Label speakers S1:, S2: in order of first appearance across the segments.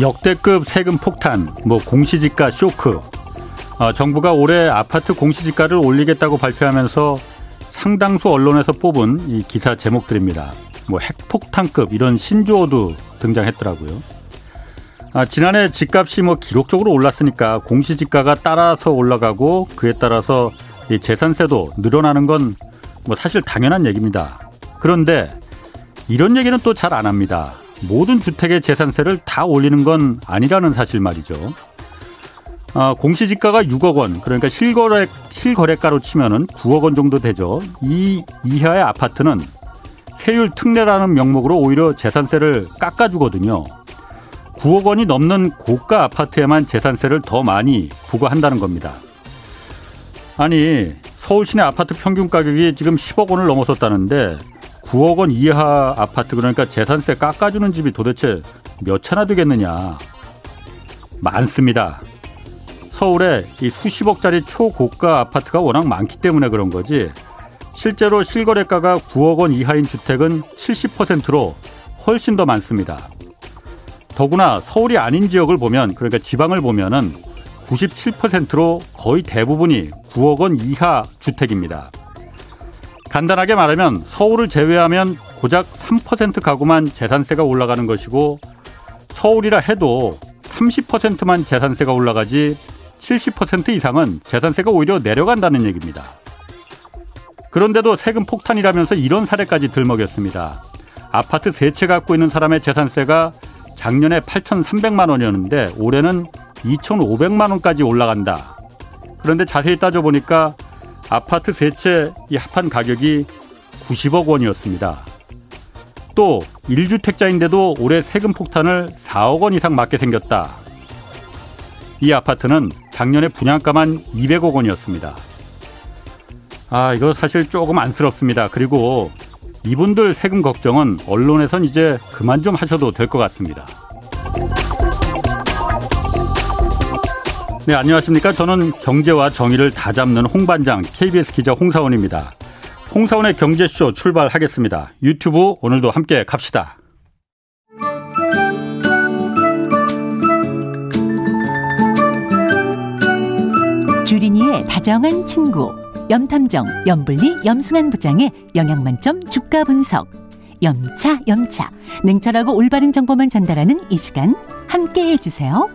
S1: 역대급 세금 폭탄, 뭐 공시지가 쇼크. 어, 정부가 올해 아파트 공시지가를 올리겠다고 발표하면서 상당수 언론에서 뽑은 이 기사 제목들입니다. 뭐 핵폭탄급 이런 신조어도 등장했더라고요. 아, 지난해 집값이 뭐 기록적으로 올랐으니까 공시지가가 따라서 올라가고 그에 따라서 이 재산세도 늘어나는 건 뭐 사실 당연한 얘기입니다. 그런데 이런 얘기는 또 잘 안 합니다. 모든 주택의 재산세를 다 올리는 건 아니라는 사실 말이죠. 아, 공시지가가 6억 원, 그러니까 실거래, 실거래가로 치면은 9억 원 정도 되죠. 이 이하의 아파트는 세율 특례라는 명목으로 오히려 재산세를 깎아주거든요. 9억 원이 넘는 고가 아파트에만 재산세를 더 많이 부과한다는 겁니다. 아니, 서울 시내 아파트 평균 가격이 지금 10억 원을 넘어섰다는데 9억 원 이하 아파트 그러니까 재산세 깎아주는 집이 도대체 몇 채나 되겠느냐. 많습니다. 서울에 이 수십억짜리 초고가 아파트가 워낙 많기 때문에 그런 거지. 실제로 실거래가가 9억 원 이하인 주택은 70%로 훨씬 더 많습니다. 더구나 서울이 아닌 지역을 보면 그러니까 지방을 보면은 97%로 거의 대부분이 9억 원 이하 주택입니다. 간단하게 말하면 서울을 제외하면 고작 3% 가구만 재산세가 올라가는 것이고 서울이라 해도 30%만 재산세가 올라가지 70% 이상은 재산세가 오히려 내려간다는 얘기입니다. 그런데도 세금 폭탄이라면서 이런 사례까지 들먹였습니다. 아파트 세 채 갖고 있는 사람의 재산세가 작년에 8,300만 원이었는데 올해는 2,500만 원까지 올라간다. 그런데 자세히 따져보니까 아파트 세 채 이 합한 가격이 90억 원이었습니다. 또 1주택자인데도 올해 세금 폭탄을 4억 원 이상 맞게 생겼다. 이 아파트는 작년에 분양가만 200억 원이었습니다. 아, 이거 사실 조금 안쓰럽습니다. 그리고 이분들 세금 걱정은 언론에선 이제 그만 좀 하셔도 될 것 같습니다. 네, 안녕하십니까. 저는 경제와 정의를 다 잡는 홍반장 KBS 기자 홍사원입니다. 홍사원의 경제쇼 출발하겠습니다. 유튜브 오늘도 함께 갑시다.
S2: 주린이의 다정한 친구 염탐정 염불리 염승한 부장의 영양만점 주가 분석 염차 염차 냉철하고 올바른 정보만 전달하는 이 시간 함께해 주세요.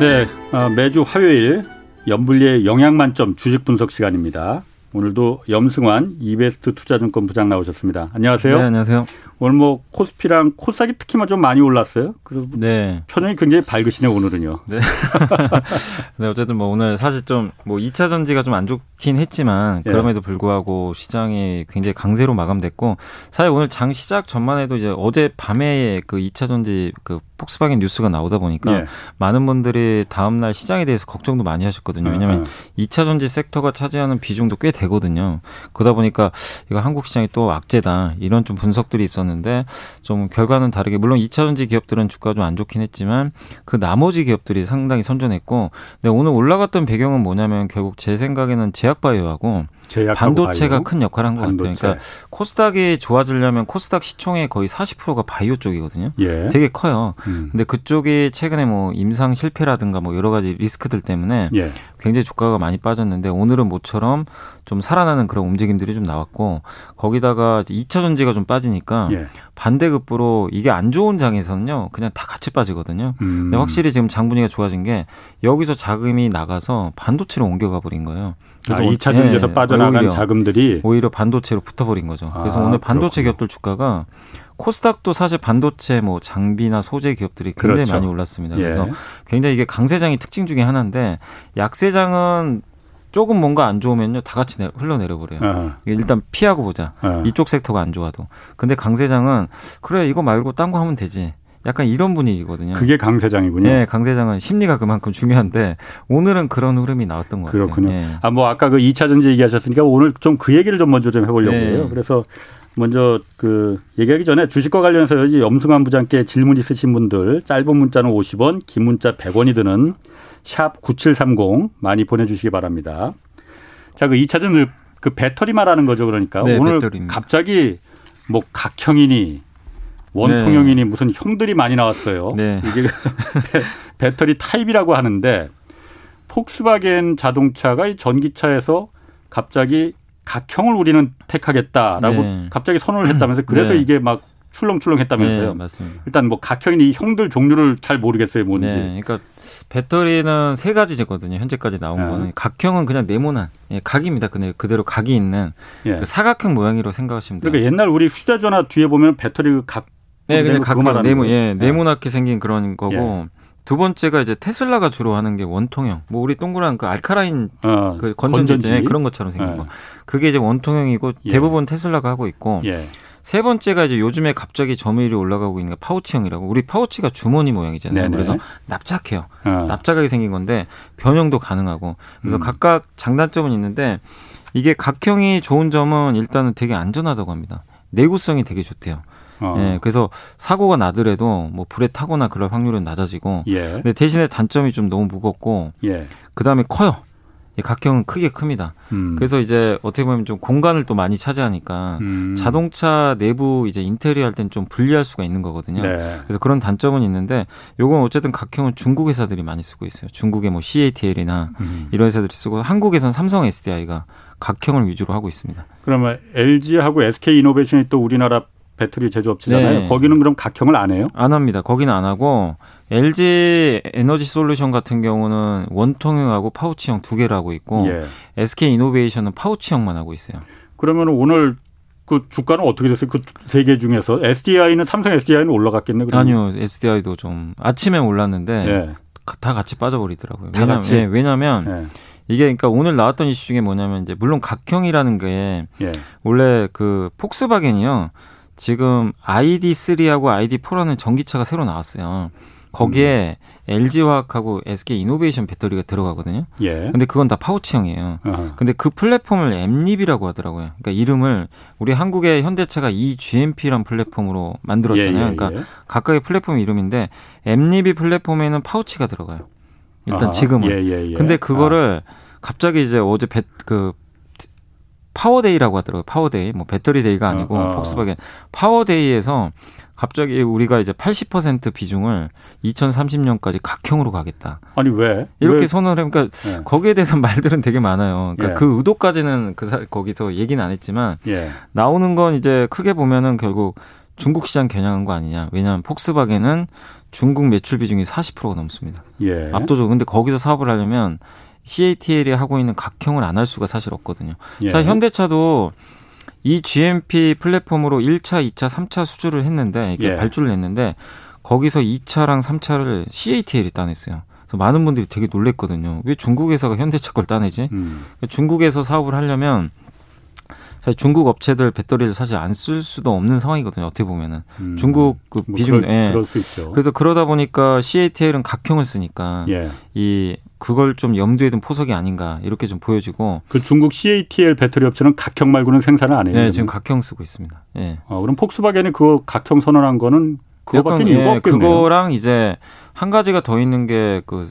S1: 네, 어, 매주 화요일 염불리의 영양만점 주식 분석 시간입니다. 오늘도 염승환 이베스트 투자증권 부장 나오셨습니다. 안녕하세요.
S3: 네, 안녕하세요.
S1: 오늘 뭐 코스피랑 코스닥이 특히 좀 많이 올랐어요. 그래서 네. 표정이 굉장히 밝으시네요, 오늘은요.
S3: 네. 네, 어쨌든 뭐 오늘 사실 좀 뭐 2차 전지가 좀 안 좋긴 했지만 예. 그럼에도 불구하고 시장이 굉장히 강세로 마감됐고 사실 오늘 장 시작 전만 해도 이제 어제 밤에 그 2차 전지 그 폭스바겐 뉴스가 나오다 보니까 예. 많은 분들이 다음 날 시장에 대해서 걱정도 많이 하셨거든요. 왜냐하면 음, 음. 2차 전지 섹터가 차지하는 비중도 꽤 되거든요. 그러다 보니까 이거 한국 시장이 또 악재다 이런 좀 분석들이 있었는데 좀 결과는 다르게 물론 2차 전지 기업들은 주가 좀 안 좋긴 했지만 그 나머지 기업들이 상당히 선전했고 근데 오늘 올라갔던 배경은 뭐냐면 결국 제 생각에는 제약바이오하고 반도체가 바이오? 큰 역할을 한 것 같아요. 그러니까 코스닥이 좋아지려면 코스닥 시총의 거의 40%가 바이오 쪽이거든요. 예. 되게 커요. 음. 근데 그쪽이 최근에 뭐 임상 실패라든가 뭐 여러 가지 리스크들 때문에 예. 굉장히 주가가 많이 빠졌는데 오늘은 모처럼 좀 살아나는 그런 움직임들이 좀 나왔고 거기다가 2차 전지가 좀 빠지니까 예. 반대급부로 이게 안 좋은 장에서는요 그냥 다 같이 빠지거든요. 음. 근데 확실히 지금 장 분위기가 좋아진 게 여기서 자금이 나가서 반도체로 옮겨가 버린 거예요.
S1: 그래서 아, 2차 전지에서 예, 빠져나간 오히려, 자금들이
S3: 오히려 반도체로 붙어버린 거죠. 그래서 아, 오늘 반도체 그렇군요. 기업들 주가가 코스닥도 사실 반도체 뭐 장비나 소재 기업들이 굉장히 그렇죠. 많이 올랐습니다. 그래서 예. 굉장히 이게 강세장이 특징 중에 하나인데 약세장은 조금 뭔가 안 좋으면요 다 같이 흘러내려 버려요. 어. 일단 피하고 보자. 어. 이쪽 섹터가 안 좋아도. 근데 강 세장은 그래 이거 말고 딴 거 하면 되지. 약간 이런 분위기거든요.
S1: 그게 강 세장이군요.
S3: 네, 강세장은 심리가 그만큼 중요한데 오늘은 그런 흐름이 나왔던 것
S1: 그렇군요.
S3: 같아요.
S1: 네. 아, 뭐 아까 그 2차 전지 얘기하셨으니까 오늘 좀 그 얘기를 좀 먼저 좀 해보려고요. 네. 그래서 먼저 그 얘기하기 전에 주식과 관련해서 염승환 부장께 질문 있으신 분들 짧은 문자는 50원, 긴 문자 100원이 드는 샵 9730 많이 보내주시기 바랍니다. 자, 그 2차전 그, 그 배터리 말하는 거죠. 그러니까 네, 오늘 배터리입니다. 갑자기 뭐 각형이니 원통형이니 네. 무슨 형들이 많이 나왔어요.
S3: 네.
S1: 이게 배터리 타입이라고 하는데 폭스바겐 자동차가 전기차에서 갑자기 각형을 우리는 택하겠다라고 네. 갑자기 선언을 했다면서 그래서 네. 이게 막 출렁출렁했다면서요.
S3: 네, 맞습니다.
S1: 일단 뭐 각형이 형들 종류를 잘 모르겠어요, 뭔지.
S3: 네, 그러니까 배터리는 세 가지거든요. 현재까지 나온 네. 거는 각형은 그냥 네모난 예, 각입니다. 그냥 그대로 각이 있는 예. 그 사각형 모양이라고 생각하시면 돼요.
S1: 그러니까 옛날 우리 휴대전화 뒤에 보면 배터리 그각
S3: 네, 그냥 각 네모 예, 네. 네모나게 생긴 그런 거고. 예. 두 번째가 이제 테슬라가 주로 하는 게 원통형. 뭐 우리 동그란 그 알카라인 어, 그 건전지, 건전지? 그런 것처럼 생긴 예. 거. 그게 이제 원통형이고 예. 대부분 테슬라가 하고 있고. 예. 세 번째가 이제 요즘에 갑자기 점유율이 올라가고 있는 게 파우치형이라고. 우리 파우치가 주머니 모양이잖아요. 네네. 그래서 납작해요. 어. 납작하게 생긴 건데 변형도 가능하고. 그래서 음. 각각 장단점은 있는데 이게 각형이 좋은 점은 일단은 되게 안전하다고 합니다. 내구성이 되게 좋대요. 어. 예, 그래서 사고가 나더라도 뭐 불에 타거나 그럴 확률은 낮아지고. 예. 근데 대신에 단점이 좀 너무 무겁고. 예. 그 다음에 커요. 각형은 크게 큽니다. 음. 그래서 이제 어떻게 보면 좀 공간을 또 많이 차지하니까 음. 자동차 내부 이제 인테리어 할 땐 좀 불리할 수가 있는 거거든요. 네. 그래서 그런 단점은 있는데 요건 어쨌든 각형은 중국 회사들이 많이 쓰고 있어요. 중국의 뭐 CATL이나 음. 이런 회사들이 쓰고 한국에선 삼성 SDI가 각형을 위주로 하고 있습니다.
S1: 그러면 LG하고 SK 이노베이션이 또 우리나라 배터리 제조업체잖아요. 네. 거기는 그럼 각형을 안 해요?
S3: 안 합니다. 거기는 안 하고 LG 에너지 솔루션 같은 경우는 원통형하고 파우치형 두 개를 하고 있고 예. SK 이노베이션은 파우치형만 하고 있어요.
S1: 그러면 오늘 그 주가는 어떻게 됐어요? 그 세 개 중에서 SDI는 삼성 SDI는 올라갔겠네.
S3: 그러면? 아니요, SDI도 좀 아침에 올랐는데 예. 다 같이 빠져버리더라고요.
S1: 다 왜냐면, 같이? 예,
S3: 왜냐면 예. 이게 그러니까 오늘 나왔던 이슈 중에 뭐냐면 이제 물론 각형이라는 게 예. 원래 그 폭스바겐이요. 지금 ID3하고 ID4라는 전기차가 새로 나왔어요. 거기에 음. LG화학하고 SK 이노베이션 배터리가 들어가거든요. 예. 근데 그건 다 파우치형이에요. 어허. 근데 그 플랫폼을 엠립이라고 하더라고요. 그러니까 이름을 우리 한국의 현대차가 E-GMP란 플랫폼으로 만들었잖아요. 예, 예, 그러니까 예. 각각의 플랫폼 이름인데 MEB 플랫폼에는 파우치가 들어가요. 일단 아하. 지금은. 예, 예, 근데 그거를 아. 갑자기 이제 어제 배, 그 Power Day라고 하더라고요. Power Day. 뭐 Battery Day가 아니고 어, 어. 폭스바겐 Power Day에서 갑자기 우리가 이제 80% 비중을 2030년까지 각형으로 가겠다.
S1: 아니 왜?
S3: 이렇게
S1: 왜?
S3: 선언을 해. 그러니까 예. 거기에 대해서 말들은 되게 많아요. 그러니까 예. 그 의도까지는 그 사, 거기서 얘기는 안 했지만 예. 나오는 건 이제 크게 보면은 결국 중국 시장 겨냥한 거 아니냐. 왜냐하면 폭스바겐은 중국 매출 비중이 40%가 넘습니다. 예. 압도적. 근데 거기서 사업을 하려면 CATL이 하고 있는 각형을 안 할 수가 사실 없거든요. 예. 사 현대차도 이 GMP 플랫폼으로 1차, 2차, 3차 수주를 했는데 이게 예. 발주를 했는데 거기서 2차랑 3차를 CATL이 따냈어요. 그래서 많은 분들이 되게 놀랬거든요. 왜 중국 회사가 현대차 걸 따내지? 음. 중국에서 사업을 하려면 사실 중국 업체들 배터리를 사실 안 쓸 수도 없는 상황이거든요. 어떻게 보면은 음. 중국 그 뭐 비중,
S1: 그럴, 예. 그럴 수 있죠.
S3: 그래서 그러다 보니까 CATL은 각형을 쓰니까 예. 이 그걸 좀 염두에 둔 포석이 아닌가 이렇게 좀 보여지고
S1: 그 중국 CATL 배터리 업체는 각형 말고는 생산을 안 해요.
S3: 네, 지금 각형 쓰고 있습니다. 예.
S1: 어, 그럼 폭스바겐이 그 각형 선언한 거는 그거밖에 이유가 예, 없겠네요.
S3: 그거랑 이제 한 가지가 더 있는 게 그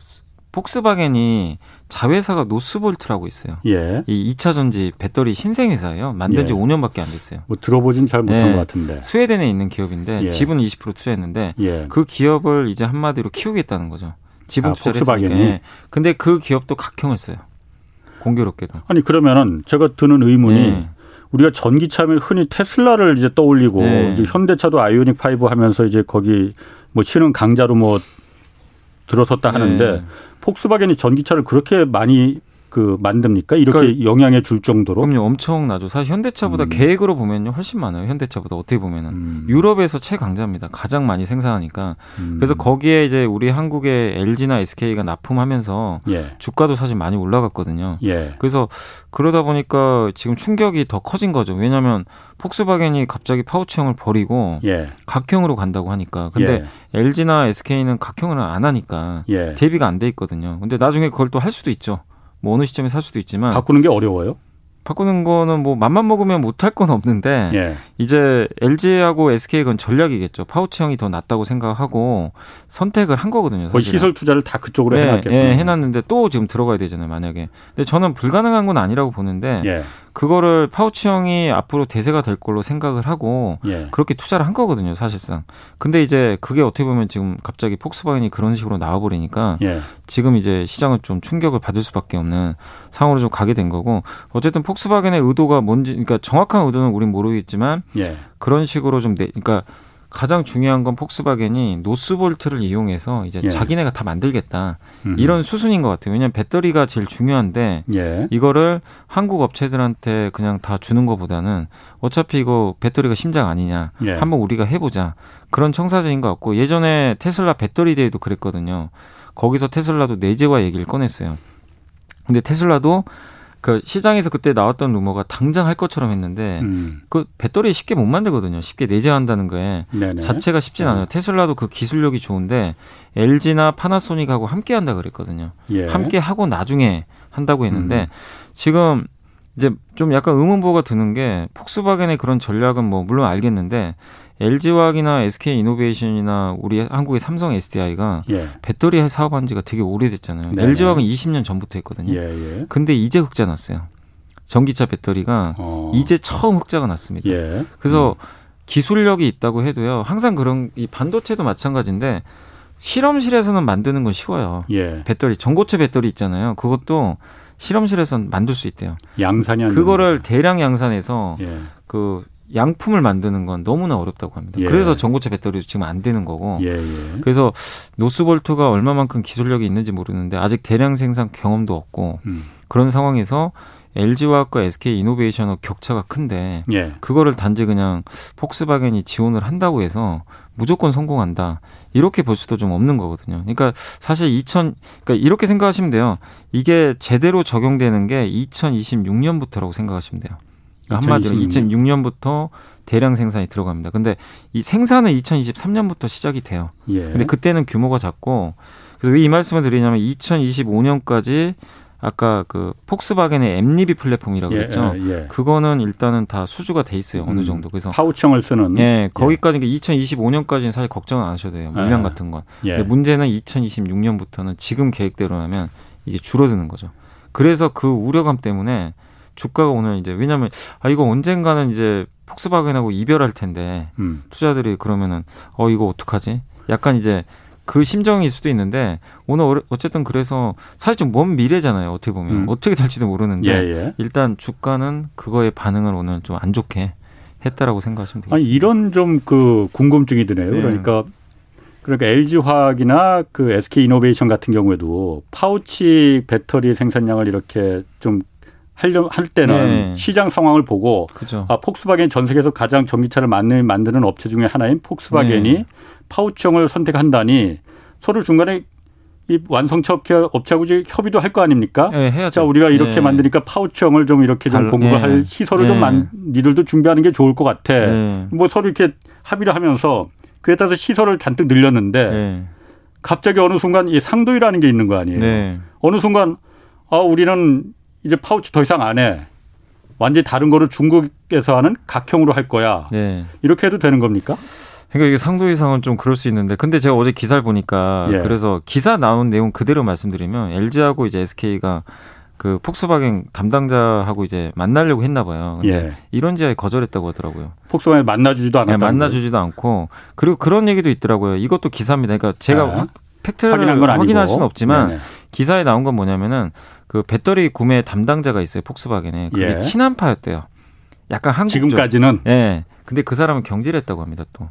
S3: 폭스바겐이 자회사가 노스볼트라고 있어요. 예. 이 2차 전지 배터리 신생 회사예요. 만든 지 예. 5년밖에 안 됐어요.
S1: 뭐 들어보진 잘 못한 예. 것 같은데.
S3: 스웨덴에 있는 기업인데 예. 지분 20% 투자했는데 예. 그 기업을 이제 한마디로 키우겠다는 거죠. 지분 아, 투자를 했으니까. 예. 근데 그 기업도 각형을 써요. 공교롭게도.
S1: 아니 그러면은 제가 드는 의문이 예. 우리가 전기차면 흔히 테슬라를 이제 떠올리고 이제 현대차도 아이오닉 5 하면서 이제 거기 뭐 신흥 강자로 뭐 들어섰다 하는데 폭스바겐이 전기차를 그렇게 많이 그 만듭니까? 이렇게 그러니까 영향에 줄 정도로?
S3: 그럼요, 엄청나죠. 사실 현대차보다 음. 계획으로 보면요 훨씬 많아요. 현대차보다 어떻게 보면은 음. 유럽에서 최강자입니다. 가장 많이 생산하니까. 음. 그래서 거기에 이제 우리 한국의 LG나 SK가 납품하면서 예. 주가도 사실 많이 올라갔거든요. 예. 그래서 그러다 보니까 지금 충격이 더 커진 거죠. 왜냐하면 폭스바겐이 갑자기 파우치형을 버리고 예. 각형으로 간다고 하니까. 근데 예. LG나 SK는 각형을 안 하니까 예. 대비가 안 돼 있거든요. 근데 나중에 그걸 또 할 수도 있죠. 뭐 어느 시점에 살 수도 있지만
S1: 바꾸는 게 어려워요?
S3: 바꾸는 거는 뭐 맘만 먹으면 못할 건 없는데 예. 이제 LG하고 SK 건 전략이겠죠. 파우치형이 더 낫다고 생각하고 선택을 한 거거든요.
S1: 사실 시설 투자를 다 그쪽으로
S3: 네,
S1: 해놨겠죠.
S3: 예, 해놨는데 또 지금 들어가야 되잖아요. 만약에. 근데 저는 불가능한 건 아니라고 보는데
S1: 예,
S3: 그거를 파우치형이 앞으로 대세가 될 걸로 생각을 하고
S1: 예.
S3: 그렇게 투자를 한 거거든요. 사실상. 근데 이제 그게 어떻게 보면 지금 갑자기 폭스바겐이 그런 식으로 나와버리니까
S1: 예.
S3: 지금 이제 시장은 좀 충격을 받을 수밖에 없는 상황으로 좀 가게 된 거고 어쨌든 폭스바겐의 의도가 뭔지 그러니까 정확한 의도는 우린 모르겠지만
S1: 예.
S3: 그런 식으로 좀 내, 그러니까 가장 중요한 건 폭스바겐이 노스볼트를 이용해서 이제
S1: 예.
S3: 자기네가 다 만들겠다
S1: 음.
S3: 이런 수순인 것 같아요. 왜냐하면 배터리가 제일 중요한데
S1: 예.
S3: 이거를 한국 업체들한테 그냥 다 주는 것보다는 어차피 이거 배터리가 심장 아니냐
S1: 예.
S3: 한번 우리가 해보자 그런 청사진인 것 같고 예전에 테슬라 배터리 데이도 그랬거든요. 거기서 테슬라도 내재화 얘기를 꺼냈어요. 근데 테슬라도 그 시장에서 그때 나왔던 루머가 당장 할 것처럼 했는데
S1: 음.
S3: 그 배터리 쉽게 못 만들거든요. 쉽게 내재한다는 거에
S1: 네네.
S3: 자체가 쉽진
S1: 네.
S3: 않아요. 테슬라도 그 기술력이 좋은데 LG나 파나소닉하고 함께 한다 그랬거든요.
S1: 예.
S3: 함께 하고 나중에 한다고 했는데
S1: 음.
S3: 지금 이제 좀 약간 의문보가 드는 게 폭스바겐의 그런 전략은 뭐 물론 알겠는데 LG화학이나 SK 이노베이션이나 우리 한국의 삼성 SDI가
S1: 예.
S3: 배터리 사업한 지가 되게 오래됐잖아요.
S1: 네네.
S3: LG화학은 20년 전부터 했거든요.
S1: 예. 예.
S3: 근데 이제 흑자 났어요. 전기차 배터리가
S1: 어.
S3: 이제 처음 흑자가 났습니다.
S1: 예.
S3: 그래서
S1: 음.
S3: 기술력이 있다고 해도요. 항상 그런 이 반도체도 마찬가지인데 실험실에서는 만드는 건 쉬워요.
S1: 예.
S3: 배터리 전고체 배터리 있잖아요. 그것도 실험실에서 만들 수 있대요.
S1: 양산이 안
S3: 그거를 대량 양산해서
S1: 거죠.
S3: 그 양품을 만드는 건 너무나 어렵다고 합니다.
S1: 예.
S3: 그래서 전고체 배터리도 지금 안 되는 거고.
S1: 예. 예.
S3: 그래서 노스볼트가 얼마만큼 기술력이 있는지 모르는데 아직 대량 생산 경험도 없고
S1: 음.
S3: 그런 상황에서 LG화학과 SK 이노베이션의 격차가 큰데
S1: 예.
S3: 그거를 단지 그냥 폭스바겐이 지원을 한다고 해서 무조건 성공한다. 이렇게 볼 수도 좀 없는 거거든요. 그러니까 사실 2000 그러니까 이렇게 생각하시면 돼요. 이게 제대로 적용되는 게 2026년부터라고 생각하시면 돼요. 그러니까 한마디로
S1: 2026
S3: 2006년부터 대량 생산이 들어갑니다. 근데 이 생산은 2023년부터 시작이 돼요.
S1: 예.
S3: 근데 그때는 규모가 작고 그래서 왜 이 말씀을 드리냐면 2025년까지 아까 그 폭스바겐의 엠리비 플랫폼이라고
S1: 예,
S3: 그랬죠.
S1: 예, 예.
S3: 그거는 일단은 다 수주가 돼 있어요. 어느
S1: 음.
S3: 정도. 그래서
S1: 파우청을 쓰는
S3: 예, 거기까지 2025년까지는 사실 걱정 안 하셔도 돼요. 물량
S1: 아.
S3: 같은 건.
S1: 예.
S3: 근데 문제는 2026년부터는 지금 계획대로라면 이게 줄어드는 거죠. 그래서 그 우려감 때문에 주가가 오늘 이제 왜냐면 아 이거 언젠가는 이제 폭스바겐하고 이별할 텐데
S1: 음.
S3: 투자들이 그러면은 어 이거 어떡하지? 약간 이제 그 심정일 수도 있는데 오늘 어쨌든 그래서 사실 좀 먼 미래잖아요. 어떻게 보면
S1: 음.
S3: 어떻게 될지도 모르는데
S1: 예, 예.
S3: 일단 주가는 그거의 반응을 오늘 좀 안 좋게 했다라고 생각하시면 되겠습니다.
S1: 아니 이런 좀 그 궁금증이 드네요.
S3: 네.
S1: 그러니까 그러니까 LG 화학이나 그 SK 이노베이션 같은 경우에도 파우치 배터리 생산량을 이렇게 좀 하려 할 때는
S3: 네.
S1: 시장 상황을 보고
S3: 그죠.
S1: 아 폭스바겐 전 세계에서 가장 전기차를 만드는, 만드는 업체 중에 하나인 폭스바겐이
S3: 네.
S1: 파우치형을 선택한다니 서로 중간에 이 완성차 업체, 업체하고 이제 협의도 할 거 아닙니까?
S3: 예, 해야죠.
S1: 자 우리가 이렇게
S3: 예.
S1: 만드니까 파우치형을 좀 이렇게 좀
S3: 달-
S1: 공급을
S3: 예.
S1: 할 시설을 좀
S3: 예.
S1: 만, 니들도 준비하는 게 좋을 것 같아.
S3: 예.
S1: 뭐 서로 이렇게 합의를 하면서 그에 따라서 시설을 잔뜩 늘렸는데
S3: 예.
S1: 갑자기 어느 순간 이 상도이라는 게 있는 거 아니에요.
S3: 네.
S1: 어느 순간 아 우리는 이제 파우치 더 이상 안 해. 완전히 다른 거를 중국에서 하는 각형으로 할 거야.
S3: 네.
S1: 이렇게 해도 되는 겁니까?
S3: 그러니까 이게 상도 이상은 좀 그럴 수 있는데 근데 제가 어제 기사를 보니까
S1: 예.
S3: 그래서 기사 나온 내용 그대로 말씀드리면 LG하고 이제 SK가 그 폭스바겐 담당자하고 이제 만나려고 했나 봐요. 근데
S1: 예.
S3: 이런 지하에 거절했다고 하더라고요.
S1: 폭스바겐 만나주지도
S3: 그냥
S1: 않았다.
S3: 만나주지도 않고 그리고 그런 얘기도 있더라고요. 이것도 기사입니다. 그러니까 제가
S1: 아,
S3: 확- 팩트를. 확인할 수는 없지만
S1: 네네.
S3: 기사에 나온 건 뭐냐면은 그 배터리 구매 담당자가 있어요. 폭스바겐에 그게
S1: 예.
S3: 친한파였대요. 약간 한국 쪽.
S1: 지금까지는
S3: 예. 근데 그 사람은 경질했다고 합니다. 또.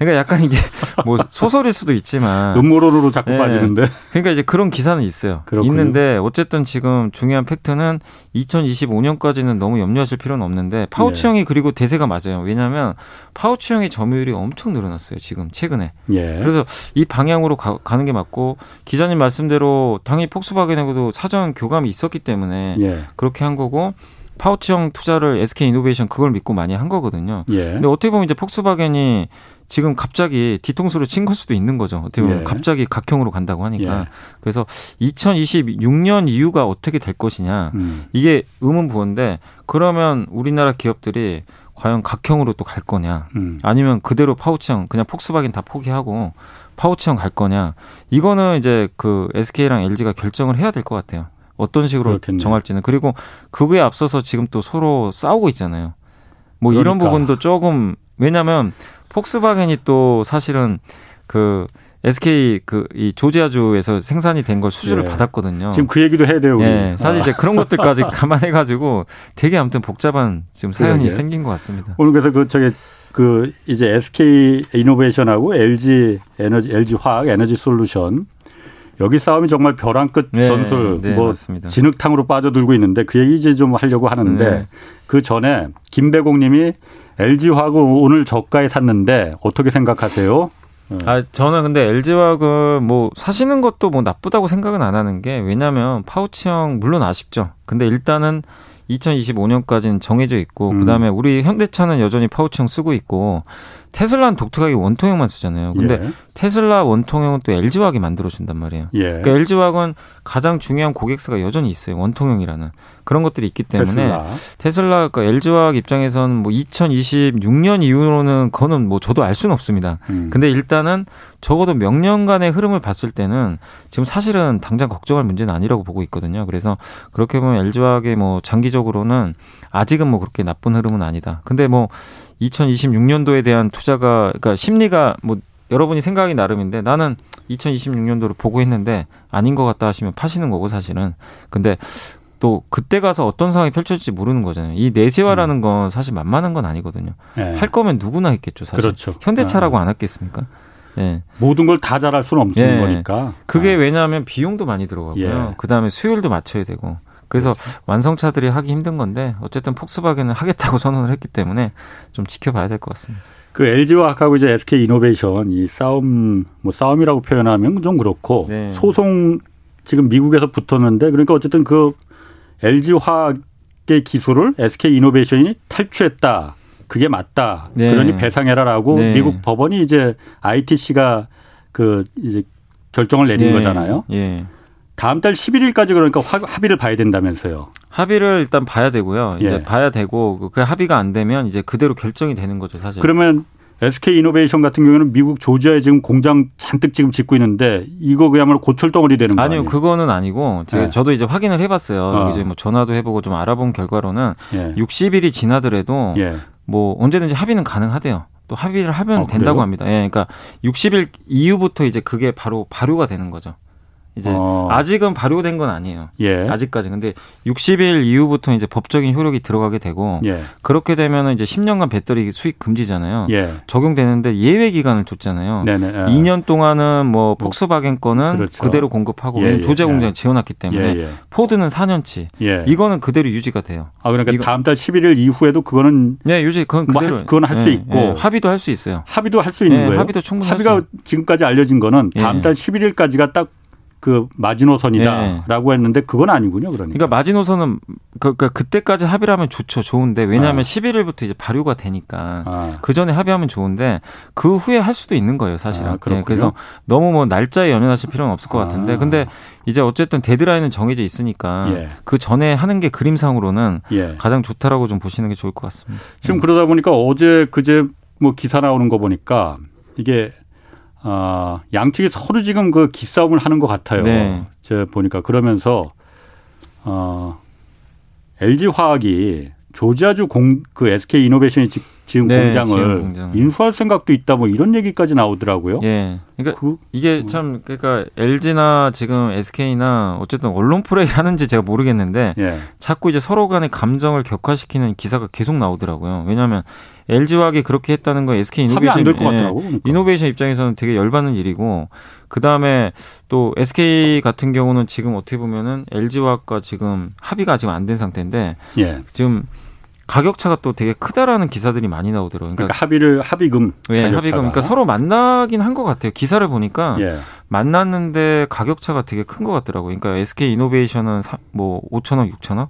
S3: 그러니까 약간 이게 뭐 소설일 수도 있지만
S1: 음모론으로 자꾸
S3: 예.
S1: 빠지는데.
S3: 그러니까 이제 그런 기사는 있어요.
S1: 그렇군요.
S3: 있는데 어쨌든 지금 중요한 팩트는 2025년까지는 너무 염려하실 필요는 없는데 파우치형이 그리고 대세가 맞아요. 왜냐하면 파우치 형의 점유율이 엄청 늘어났어요. 지금 최근에.
S1: 예.
S3: 그래서 이 방향으로 가, 는게 맞고 기자님 말씀대로 당연히 폭스바겐하고도 사전 교감이 있었기 때문에
S1: 예.
S3: 그렇게 한 거고 파우치형 투자를 SK 이노베이션 그걸 믿고 많이 한 거거든요. 예. 근데 어떻게 보면 이제 폭스바겐이 지금 갑자기 뒤통수를 친 걸 수도 있는 거죠. 어떻게 보면 예. 갑자기 각형으로 간다고 하니까. 예. 그래서 2026년 이후가 어떻게 될 것이냐. 음. 이게 의문부호인데 그러면 우리나라 기업들이 과연 각형으로 또 갈 거냐. 음. 아니면 그대로 파우치형 그냥 폭스바겐 다 포기하고 파우치형 갈 거냐. 이거는 이제 그 SK랑 LG가 결정을 해야 될 것 같아요. 어떤 식으로 그렇겠네요. 정할지는 그리고 그거에 앞서서 지금 또 서로 싸우고 있잖아요. 뭐 그러니까. 이런 부분도 조금 왜냐하면 폭스바겐이 또 사실은 그 SK 그 이 조지아주에서 생산이 된 걸 수주를 예. 받았거든요.
S1: 지금 그 얘기도 해야 돼요. 우리. 예,
S3: 사실 이제 그런 것들까지 감안해 가지고 되게 아무튼 복잡한 지금 사연이 그러게. 생긴 것 같습니다.
S1: 오늘 그래서 그 저기 그 이제 SK 이노베이션하고 LG 에너지 LG 화학 에너지 솔루션 여기 싸움이 정말 벼랑 끝 네, 전술 네, 뭐 맞습니다. 진흙탕으로 빠져들고 있는데 그 얘기 이제 좀 하려고 하는데 네. 그 전에 김배공님이 LG 화학을 오늘 저가에 샀는데 어떻게 생각하세요?
S3: 네. 아 저는 근데 LG 화학은 뭐 사시는 것도 뭐 나쁘다고 생각은 안 하는 게 왜냐하면 파우치형 물론 아쉽죠. 근데 일단은 2025년까지는 정해져 있고 음. 그다음에 우리 현대차는 여전히 파우치형 쓰고 있고 테슬라는 독특하게 원통형만 쓰잖아요. 근데 예. 테슬라 원통형은 또 LG화학이 만들어준단 말이에요. 예. 그러니까 LG화학은 가장 중요한 고객사가 여전히 있어요. 원통형이라는 그런 것들이 있기 때문에 테슬라, 테슬라 그러니까 LG화학 입장에서는 뭐 2026년 이후로는 그거는 뭐 저도 알 수는 없습니다. 음. 근데 일단은 적어도 몇 년간의 흐름을 봤을 때는 지금 사실은 당장 걱정할 문제는 아니라고 보고 있거든요. 그래서 그렇게 보면 LG화학의 뭐 장기적으로는 아직은 뭐 그렇게 나쁜 흐름은 아니다. 근데 뭐 2026년도에 대한 투자가 그러니까 심리가 뭐 여러분이 생각이 나름인데 나는 2026년도를 보고 있는데 아닌 것 같다 하시면 파시는 거고 사실은 근데 또 그때 가서 어떤 상황이 펼쳐질지 모르는 거잖아요. 이 내재화라는 음. 건 사실 만만한 건 아니거든요. 네. 할 거면 누구나 했겠죠. 사실. 그렇죠. 현대차라고 아. 안 했겠습니까?
S1: 예. 모든 걸 다 잘할 수는 없는 예. 거니까.
S3: 그게 아. 왜냐하면 비용도 많이 들어가고요. 예. 그 다음에 수율도 맞춰야 되고. 그래서 그렇죠. 완성차들이 하기 힘든 건데 어쨌든 폭스바겐은 하겠다고 선언을 했기 때문에 좀 지켜봐야 될 것 같습니다.
S1: 그 LG화학하고 이제 SK 이노베이션 이 싸움 뭐 싸움이라고 표현하면 좀 그렇고 네. 소송 지금 미국에서 붙었는데 그러니까 어쨌든 그 LG화학의 기술을 SK 이노베이션이 탈취했다. 그게 맞다. 네. 그러니 배상해라라고 네. 미국 법원이 이제 ITC가 그 이제 결정을 내린 네. 거잖아요. 예. 다음 달 11일까지 그러니까 합의를 봐야 된다면서요.
S3: 합의를 일단 봐야 되고요. 이제 예. 봐야 되고 그 합의가 안 되면 이제 그대로 결정이 되는 거죠, 사실.
S1: 그러면 SK 이노베이션 같은 경우는 미국 조지아에 지금 공장 잔뜩 지금 짓고 있는데 이거 그야말로 고철 덩어리 되는 거 아니요?
S3: 아니요, 그거는 아니고 제가 예. 저도 이제 확인을 해봤어요. 어. 이제 뭐 전화도 해보고 좀 알아본 결과로는 예. 60일이 지나더라도 예. 뭐 언제든지 합의는 가능하대요. 또 합의를 하면 아, 된다고 합니다. 예, 그러니까 60일 이후부터 이제 그게 바로 발효가 되는 거죠. 이제 어. 아직은 발효된 건 아니에요. 예. 아직까지. 근데 60일 이후부터 이제 법적인 효력이 들어가게 되고 예. 그렇게 되면은 이제 10년간 배터리 수입 금지잖아요. 예. 적용되는데 예외 기간을 뒀잖아요. 네네. 2년 예. 동안은 뭐, 뭐 폭스바겐 거는 그렇죠. 그대로 공급하고 예, 예. 조제 공장에 지원했기 때문에 포드는 4년치. 이거는 그대로 유지가 돼요.
S1: 아 그러니까 이거. 다음 달 11일 이후에도 그거는
S3: 네, 유지 그건 뭐 그대로 뭐
S1: 그건 할 수 있고
S3: 합의도 할 수 있어요.
S1: 합의도 할 수 있는 거예요.
S3: 합의도 충분히
S1: 합의가 지금까지 알려진 거는 다음 달 11일까지가 딱 그 마지노선이다라고 네. 했는데 그건 아니군요. 그러니까,
S3: 그러니까 마지노선은 그, 그 그때까지 합의를 하면 좋죠. 좋은데 왜냐하면 아. 11일부터 이제 발효가 되니까 아. 그 전에 합의하면 좋은데 그 후에 할 수도 있는 거예요, 사실은. 아, 네, 그래서 너무 뭐 날짜에 연연하실 필요는 없을 것 아. 같은데 근데 이제 어쨌든 데드라인은 정해져 있으니까 예. 그 전에 하는 게 그림상으로는 예. 가장 좋다라고 좀 보시는 게 좋을 것 같습니다.
S1: 지금 네. 그러다 보니까 어제 그제 뭐 기사 나오는 거 보니까 이게 어, 양측이 서로 지금 그 기싸움을 하는 것 같아요. 네. 제가 보니까 그러면서 어, LG 화학이 조지아주 공 그 SK 이노베이션이 지금 네, 공장을 공장. 인수할 생각도 있다 뭐 이런 얘기까지 나오더라고요.
S3: 예. 그러니까 그, 이게 음. 참 그러니까 LG나 지금 SK나 어쨌든 언론 플레이를 하는지 제가 모르겠는데 예. 자꾸 이제 서로 간의 감정을 격화시키는 기사가 계속 나오더라고요. 왜냐하면 LG화학이 그렇게 했다는 건 SK 이노베이션 예, 그러니까. 이노베이션 입장에서는 되게 열받는 일이고 그 다음에 또 SK 같은 경우는 지금 어떻게 보면은 LG화학과 지금 합의가 지금 안 된 상태인데 예. 지금 가격 차가 또 되게 크다라는 기사들이 많이 나오더라고요.
S1: 그러니까, 그러니까 합의를 합의금.
S3: 예, 합의금. 그러니까 서로 만나긴 한 것 같아요. 기사를 보니까 예. 만났는데 가격 차가 되게 큰 것 같더라고요. 그러니까 SK 이노베이션은 뭐 5천억, 6천억.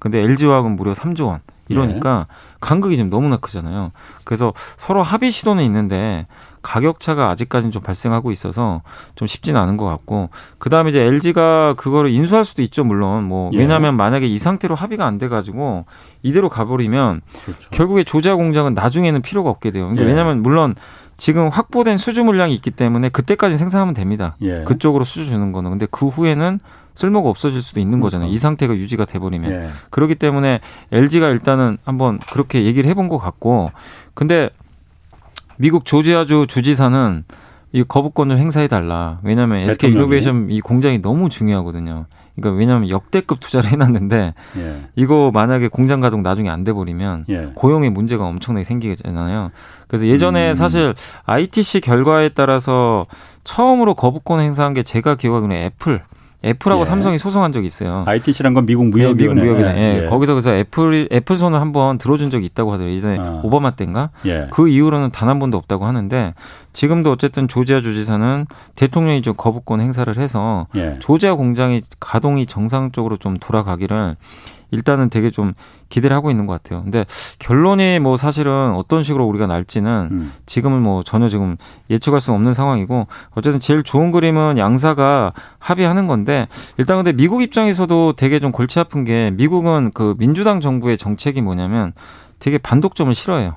S3: 근데 LG화학은 무려 3조 원. 이러니까 예. 간극이 지금 너무나 크잖아요. 그래서 서로 합의 시도는 있는데 가격 차가 아직까지는 좀 발생하고 있어서 좀 쉽지는 않은 것 같고 그 다음에 이제 LG가 그거를 인수할 수도 있죠 물론 뭐 예. 왜냐하면 만약에 이 상태로 합의가 안 돼가지고 이대로 가버리면 그렇죠. 결국에 조자 공장은 나중에는 필요가 없게 돼요. 그러니까 예. 왜냐하면 물론 지금 확보된 수주 물량이 있기 때문에 그때까지 생산하면 됩니다. 예. 그쪽으로 수주 주는 거는 근데 그 후에는 쓸모가 없어질 수도 있는 거잖아요. 이 상태가 유지가 돼버리면. 예. 그렇기 때문에 LG가 일단은 한번 그렇게 얘기를 해본 것 같고, 근데 미국 조지아주 주지사는 이 거부권 좀 행사해 달라. 왜냐하면 SK 이노베이션 이 공장이 너무 중요하거든요. 그러니까 왜냐하면 역대급 투자를 해놨는데 예. 이거 만약에 공장 가동 나중에 안 돼 버리면 예. 고용에 문제가 엄청나게 생기잖아요. 그래서 예전에 음. 사실 ITC 결과에 따라서 처음으로 거부권 행사한 게 제가 기억하기로는 애플. 애플하고 예. 삼성이 소송한 적이 있어요.
S1: ITC란 건 미국 무역위네.
S3: 네, 미국 무역위네. 예. 예. 거기서 그래서 애플 애플 손을 한번 들어준 적이 있다고 하더라고요. 예전에 아. 오바마 때인가? 예. 그 이후로는 단 한 번도 없다고 하는데 지금도 어쨌든 조지아 주지사는 대통령이 좀 거부권 행사를 해서 예. 조지아 공장이 가동이 정상적으로 좀 돌아가기를 일단은 되게 좀 기대를 하고 있는 것 같아요. 근데 결론이 뭐 사실은 어떤 식으로 우리가 날지는 음. 지금은 뭐 전혀 지금 예측할 수 없는 상황이고 어쨌든 제일 좋은 그림은 양사가 합의하는 건데 일단 근데 미국 입장에서도 되게 좀 골치 아픈 게 미국은 그 민주당 정부의 정책이 뭐냐면 되게 반독점을 싫어해요.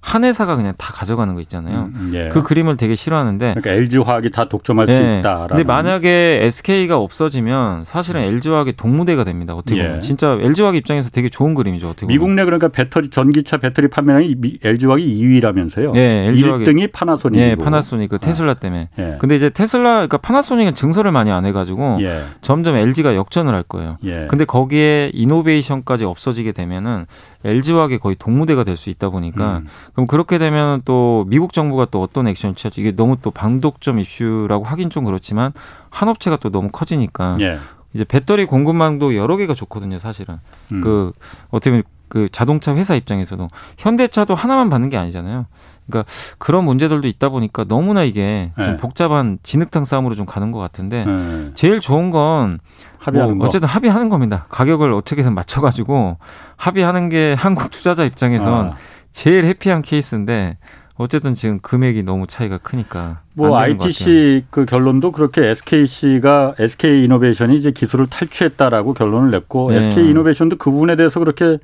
S3: 한 회사가 그냥 다 가져가는 거 있잖아요. 음, 예. 그 그림을 되게 싫어하는데.
S1: 그러니까 LG 화학이 다 독점할 예. 수 있다.
S3: 근데 만약에 SK가 없어지면 사실은 LG 화학이 동무대가 됩니다. 어떻게 보면 예. 진짜 LG 화학 입장에서 되게 좋은 그림이죠. 어떻게 보면.
S1: 미국 내 그러니까 배터리 전기차 배터리 판매량이 LG 화학이 2위라면서요. 예, LG 화학이 1등이 파나소닉.
S3: 예, 파나소닉 그 테슬라 때문에. 예. 근데 이제 테슬라 그러니까 파나소닉은 증설을 많이 안 해 가지고 예. 점점 LG가 역전을 할 거예요. 예. 근데 거기에 이노베이션까지 없어지게 되면은 LG 화학이 거의 동무대가 될 수 있다 보니까. 음. 그럼 그렇게 되면 또 미국 정부가 또 어떤 액션을 취할지 이게 너무 또 방독점 이슈라고 하긴 좀 그렇지만 한 업체가 또 너무 커지니까 예. 이제 배터리 공급망도 여러 개가 좋거든요, 사실은. 음. 그 어떻게 보면 그 자동차 회사 입장에서도 현대차도 하나만 받는 게 아니잖아요. 그러니까 그런 문제들도 있다 보니까 너무나 이게 좀 네. 복잡한 진흙탕 싸움으로 좀 가는 것 같은데 네. 제일 좋은 건 합의하는 뭐 어쨌든 합의하는 겁니다. 가격을 어떻게든 맞춰가지고 합의하는 게 한국 투자자 입장에선 아. 제일 해피한 케이스인데 어쨌든 지금 금액이 너무 차이가 크니까
S1: 뭐 ITC 그 결론도 그렇게 SKC가 SK 이노베이션이 이제 기술을 탈취했다라고 결론을 냈고 네. SK 이노베이션도 그 부분에 대해서 그렇게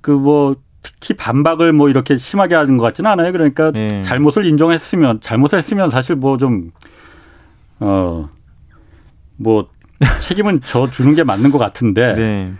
S1: 그뭐 특히 반박을 뭐 이렇게 심하게 하는 것 같지는 않아요. 그러니까 네. 잘못을 인정했으면 잘못했으면 사실 뭐 좀 어 뭐 책임은 져 주는 게 맞는 것 같은데 네.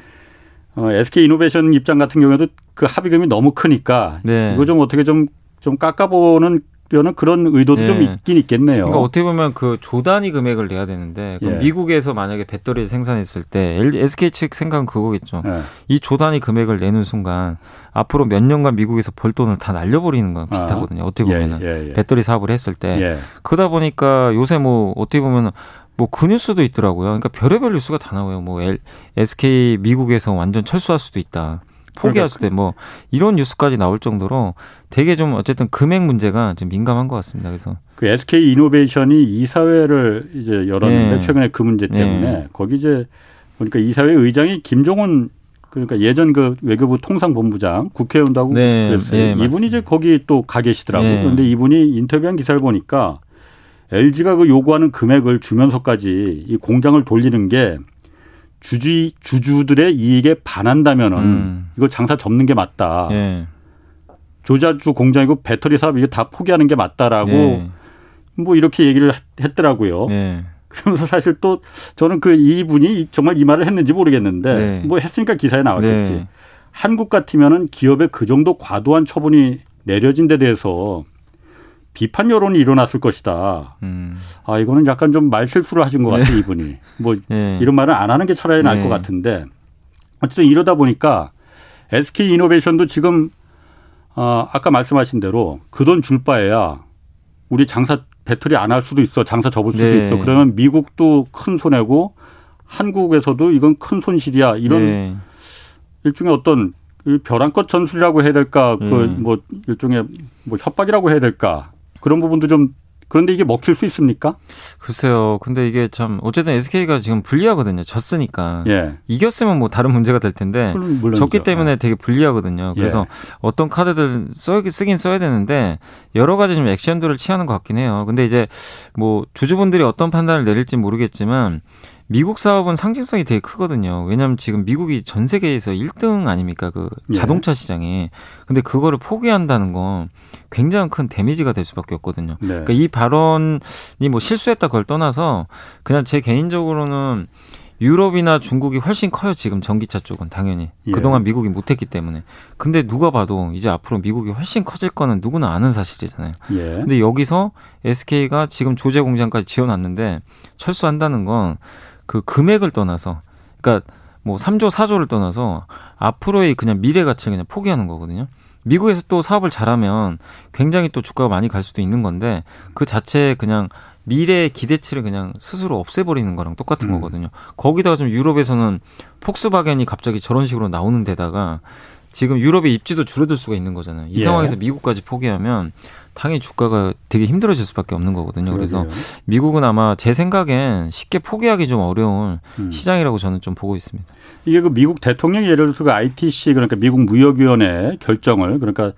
S1: 어, SK 이노베이션 입장 같은 경우에도 그 합의금이 너무 크니까 네. 이거 좀 어떻게 좀좀 깎아보는 는 그런 의도도 예. 좀 있긴 있겠네요.
S3: 그러니까 어떻게 보면 그 조단위 금액을 내야 되는데 예. 미국에서 만약에 배터리를 생산했을 때 SK 측 생각은 그거겠죠. 예. 이 조단위 금액을 내는 순간 앞으로 몇 년간 미국에서 벌 돈을 다 날려버리는 비슷하거든요. 아. 어떻게 예, 보면은 예, 예. 배터리 사업을 했을 때 그러다 보니까 요새 뭐 어떻게 보면 뭐그 뉴스도 있더라고요. 그러니까 별의별 뉴스가 다 나와요. 뭐 L, SK 미국에서 완전 철수할 수도 있다. 포기할 수도 있고 뭐 이런 뉴스까지 나올 정도로 되게 좀 어쨌든 금액 문제가 좀 민감한 것 같습니다. 그래서
S1: 그 SK 이노베이션이 이사회를 이제 열었는데 네. 최근에 그 문제 때문에 네. 거기 이제 보니까 이사회 의장이 김종원 그러니까 예전 그 외교부 통상본부장 국회의원도 하고 네. 그랬어요. 네, 이분이 이제 거기 또 가 계시더라고요. 네. 그런데 이분이 인터뷰한 기사를 보니까 LG가 그 요구하는 금액을 주면서까지 이 공장을 돌리는 게 주주 주주들의 이익에 반한다면은 음. 이거 장사 접는 게 맞다. 예. 조자주 공장이고 배터리 사업 이게 다 포기하는 게 맞다라고 예. 뭐 이렇게 얘기를 했더라고요. 예. 그러면서 사실 또 저는 그 이분이 정말 이 말을 했는지 모르겠는데 네. 뭐 했으니까 기사에 나왔겠지. 네. 한국 같으면은 기업의 그 정도 과도한 처분이 내려진 데 대해서 비판 여론이 일어났을 것이다. 음. 아 이거는 약간 좀 말실수를 하신 것 같아 네. 이분이. 뭐 네. 이런 말은 안 하는 게 차라리 나을 네. 것 같은데 어쨌든 이러다 보니까 SK 이노베이션도 지금 어, 아까 말씀하신 대로 그 돈 줄 바에야 우리 장사 배터리 안 할 수도 있어 장사 접을 수도 네. 있어 그러면 미국도 큰 손해고 한국에서도 이건 큰 손실이야 이런 네. 일종의 어떤 벼랑끝 전술이라고 해야 될까 그뭐 일종의 뭐 협박이라고 해야 될까 그런 부분도 좀 그런데 이게 먹힐 수 있습니까?
S3: 글쎄요. 근데 이게 참 어쨌든 SK가 지금 불리하거든요. 졌으니까. 예. 이겼으면 뭐 다른 문제가 될 텐데 물론, 졌기 때문에 예. 되게 불리하거든요. 그래서 예. 어떤 카드들 써, 쓰긴 써야 되는데 여러 가지 좀 액션들을 취하는 것 같긴 해요. 근데 이제 뭐 주주분들이 어떤 판단을 내릴지 모르겠지만 미국 사업은 상징성이 되게 크거든요. 왜냐하면 지금 미국이 전 세계에서 1등 아닙니까? 그 예. 자동차 시장에. 근데 그거를 포기한다는 건 굉장히 큰 데미지가 될 수밖에 없거든요. 네. 그러니까 이 발언이 뭐 실수했다 그걸 떠나서 그냥 제 개인적으로는 유럽이나 중국이 훨씬 커요 지금 전기차 쪽은 당연히 예. 그동안 미국이 못했기 때문에 근데 누가 봐도 이제 앞으로 미국이 훨씬 커질 거는 누구나 아는 사실이잖아요. 예. 근데 여기서 SK가 지금 조제 공장까지 지어놨는데 철수한다는 건 그 금액을 떠나서 그러니까 뭐 3조 4조를 떠나서 앞으로의 그냥 미래 가치를 그냥 포기하는 거거든요. 미국에서 또 사업을 잘하면 굉장히 또 주가가 많이 갈 수도 있는 건데 그 자체에 그냥 미래의 기대치를 그냥 스스로 없애버리는 거랑 똑같은 음. 거거든요. 거기다가 좀 유럽에서는 폭스바겐이 갑자기 저런 식으로 나오는 데다가 지금 유럽의 입지도 줄어들 수가 있는 거잖아요. 이 예. 상황에서 미국까지 포기하면 당연히 주가가 되게 힘들어질 수밖에 없는 거거든요. 그래서 그러게요. 미국은 아마 제 생각엔 쉽게 포기하기 좀 어려운 음. 시장이라고 저는 좀 보고 있습니다.
S1: 이게 그 미국 대통령이 예를 들어서 그 ITC 그러니까 미국 무역위원회 결정을 그러니까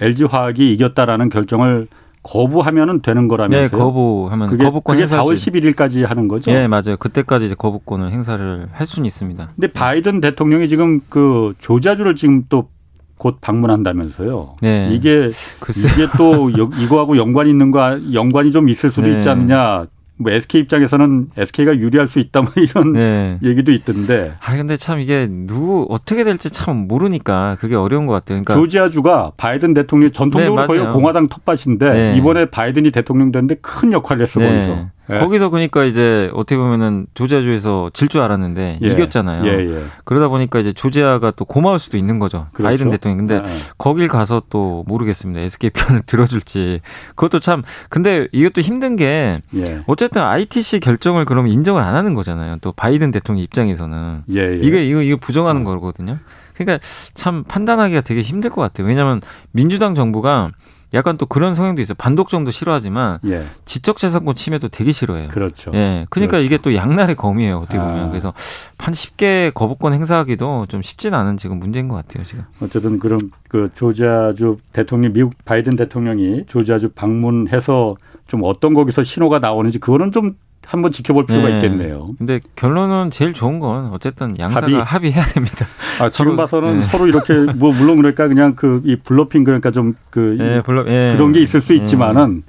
S1: LG 화학이 이겼다라는 결정을 거부하면은 되는 거라면서요?
S3: 네, 거부하면
S1: 그게, 거부권 그게 4월 11일까지 하는 거죠?
S3: 네, 맞아요. 그때까지 이제 거부권을 행사를 할 수는 있습니다.
S1: 근데 바이든 대통령이 지금 그 조지아주를 지금 또 곧 방문한다면서요. 네. 이게 글쎄요. 이게 또 이거하고 연관이 있는 거 연관이 좀 있을 수도 네. 있지 않느냐 뭐 SK 입장에서는 SK가 유리할 수 있다 뭐 이런 네. 얘기도 있던데.
S3: 아 근데 참 이게 누구 어떻게 될지 참 모르니까 그게 어려운 것 같아요. 그러니까
S1: 조지아주가 바이든 대통령 전통적으로 네, 거의 공화당 텃밭인데 네. 이번에 바이든이 대통령 됐는데 큰 역할을 했어 네. 거기서.
S3: 예. 거기서 그러니까 이제 어떻게 보면은 조지아주에서 질 줄 알았는데 예. 이겼잖아요. 예, 예. 그러다 보니까 이제 조지아가 또 고마울 수도 있는 거죠. 그렇죠? 바이든 대통령. 근데 네. 거길 가서 또 모르겠습니다. SK 편을 들어줄지. 그것도 참 근데 이것도 힘든 게 예. 어쨌든 ITC 결정을 그러면 인정을 안 하는 거잖아요. 또 바이든 대통령 입장에서는 예, 이게 이거 이거 부정하는 어. 거거든요. 그러니까 참 판단하기가 되게 힘들 것 같아요. 왜냐하면 민주당 정부가 약간 또 그런 성향도 있어요. 반독점도 싫어하지만 예. 지적재산권 침해도 되게 싫어해요.
S1: 그렇죠.
S3: 예. 그러니까 그렇죠. 이게 또 양날의 검이에요. 어떻게 보면. 아. 그래서 한 쉽게 거부권 행사하기도 좀 쉽진 않은 지금 문제인 것 같아요. 지금.
S1: 어쨌든 그럼 그 조지아주 대통령 미국 바이든 대통령이 조지아주 방문해서 좀 어떤 거기서 신호가 나오는지 그거는 좀 한번 지켜볼 필요가 네. 있겠네요.
S3: 근데 결론은 제일 좋은 건 어쨌든 양사가 합의. 해야 됩니다.
S1: 아, 지금 봐서는 네. 서로 이렇게 뭐 물론 그러니까 그냥 그 이 bluffing 그러니까 좀그 네, bluff, 예. 그런 게 있을 수 예. 있지만은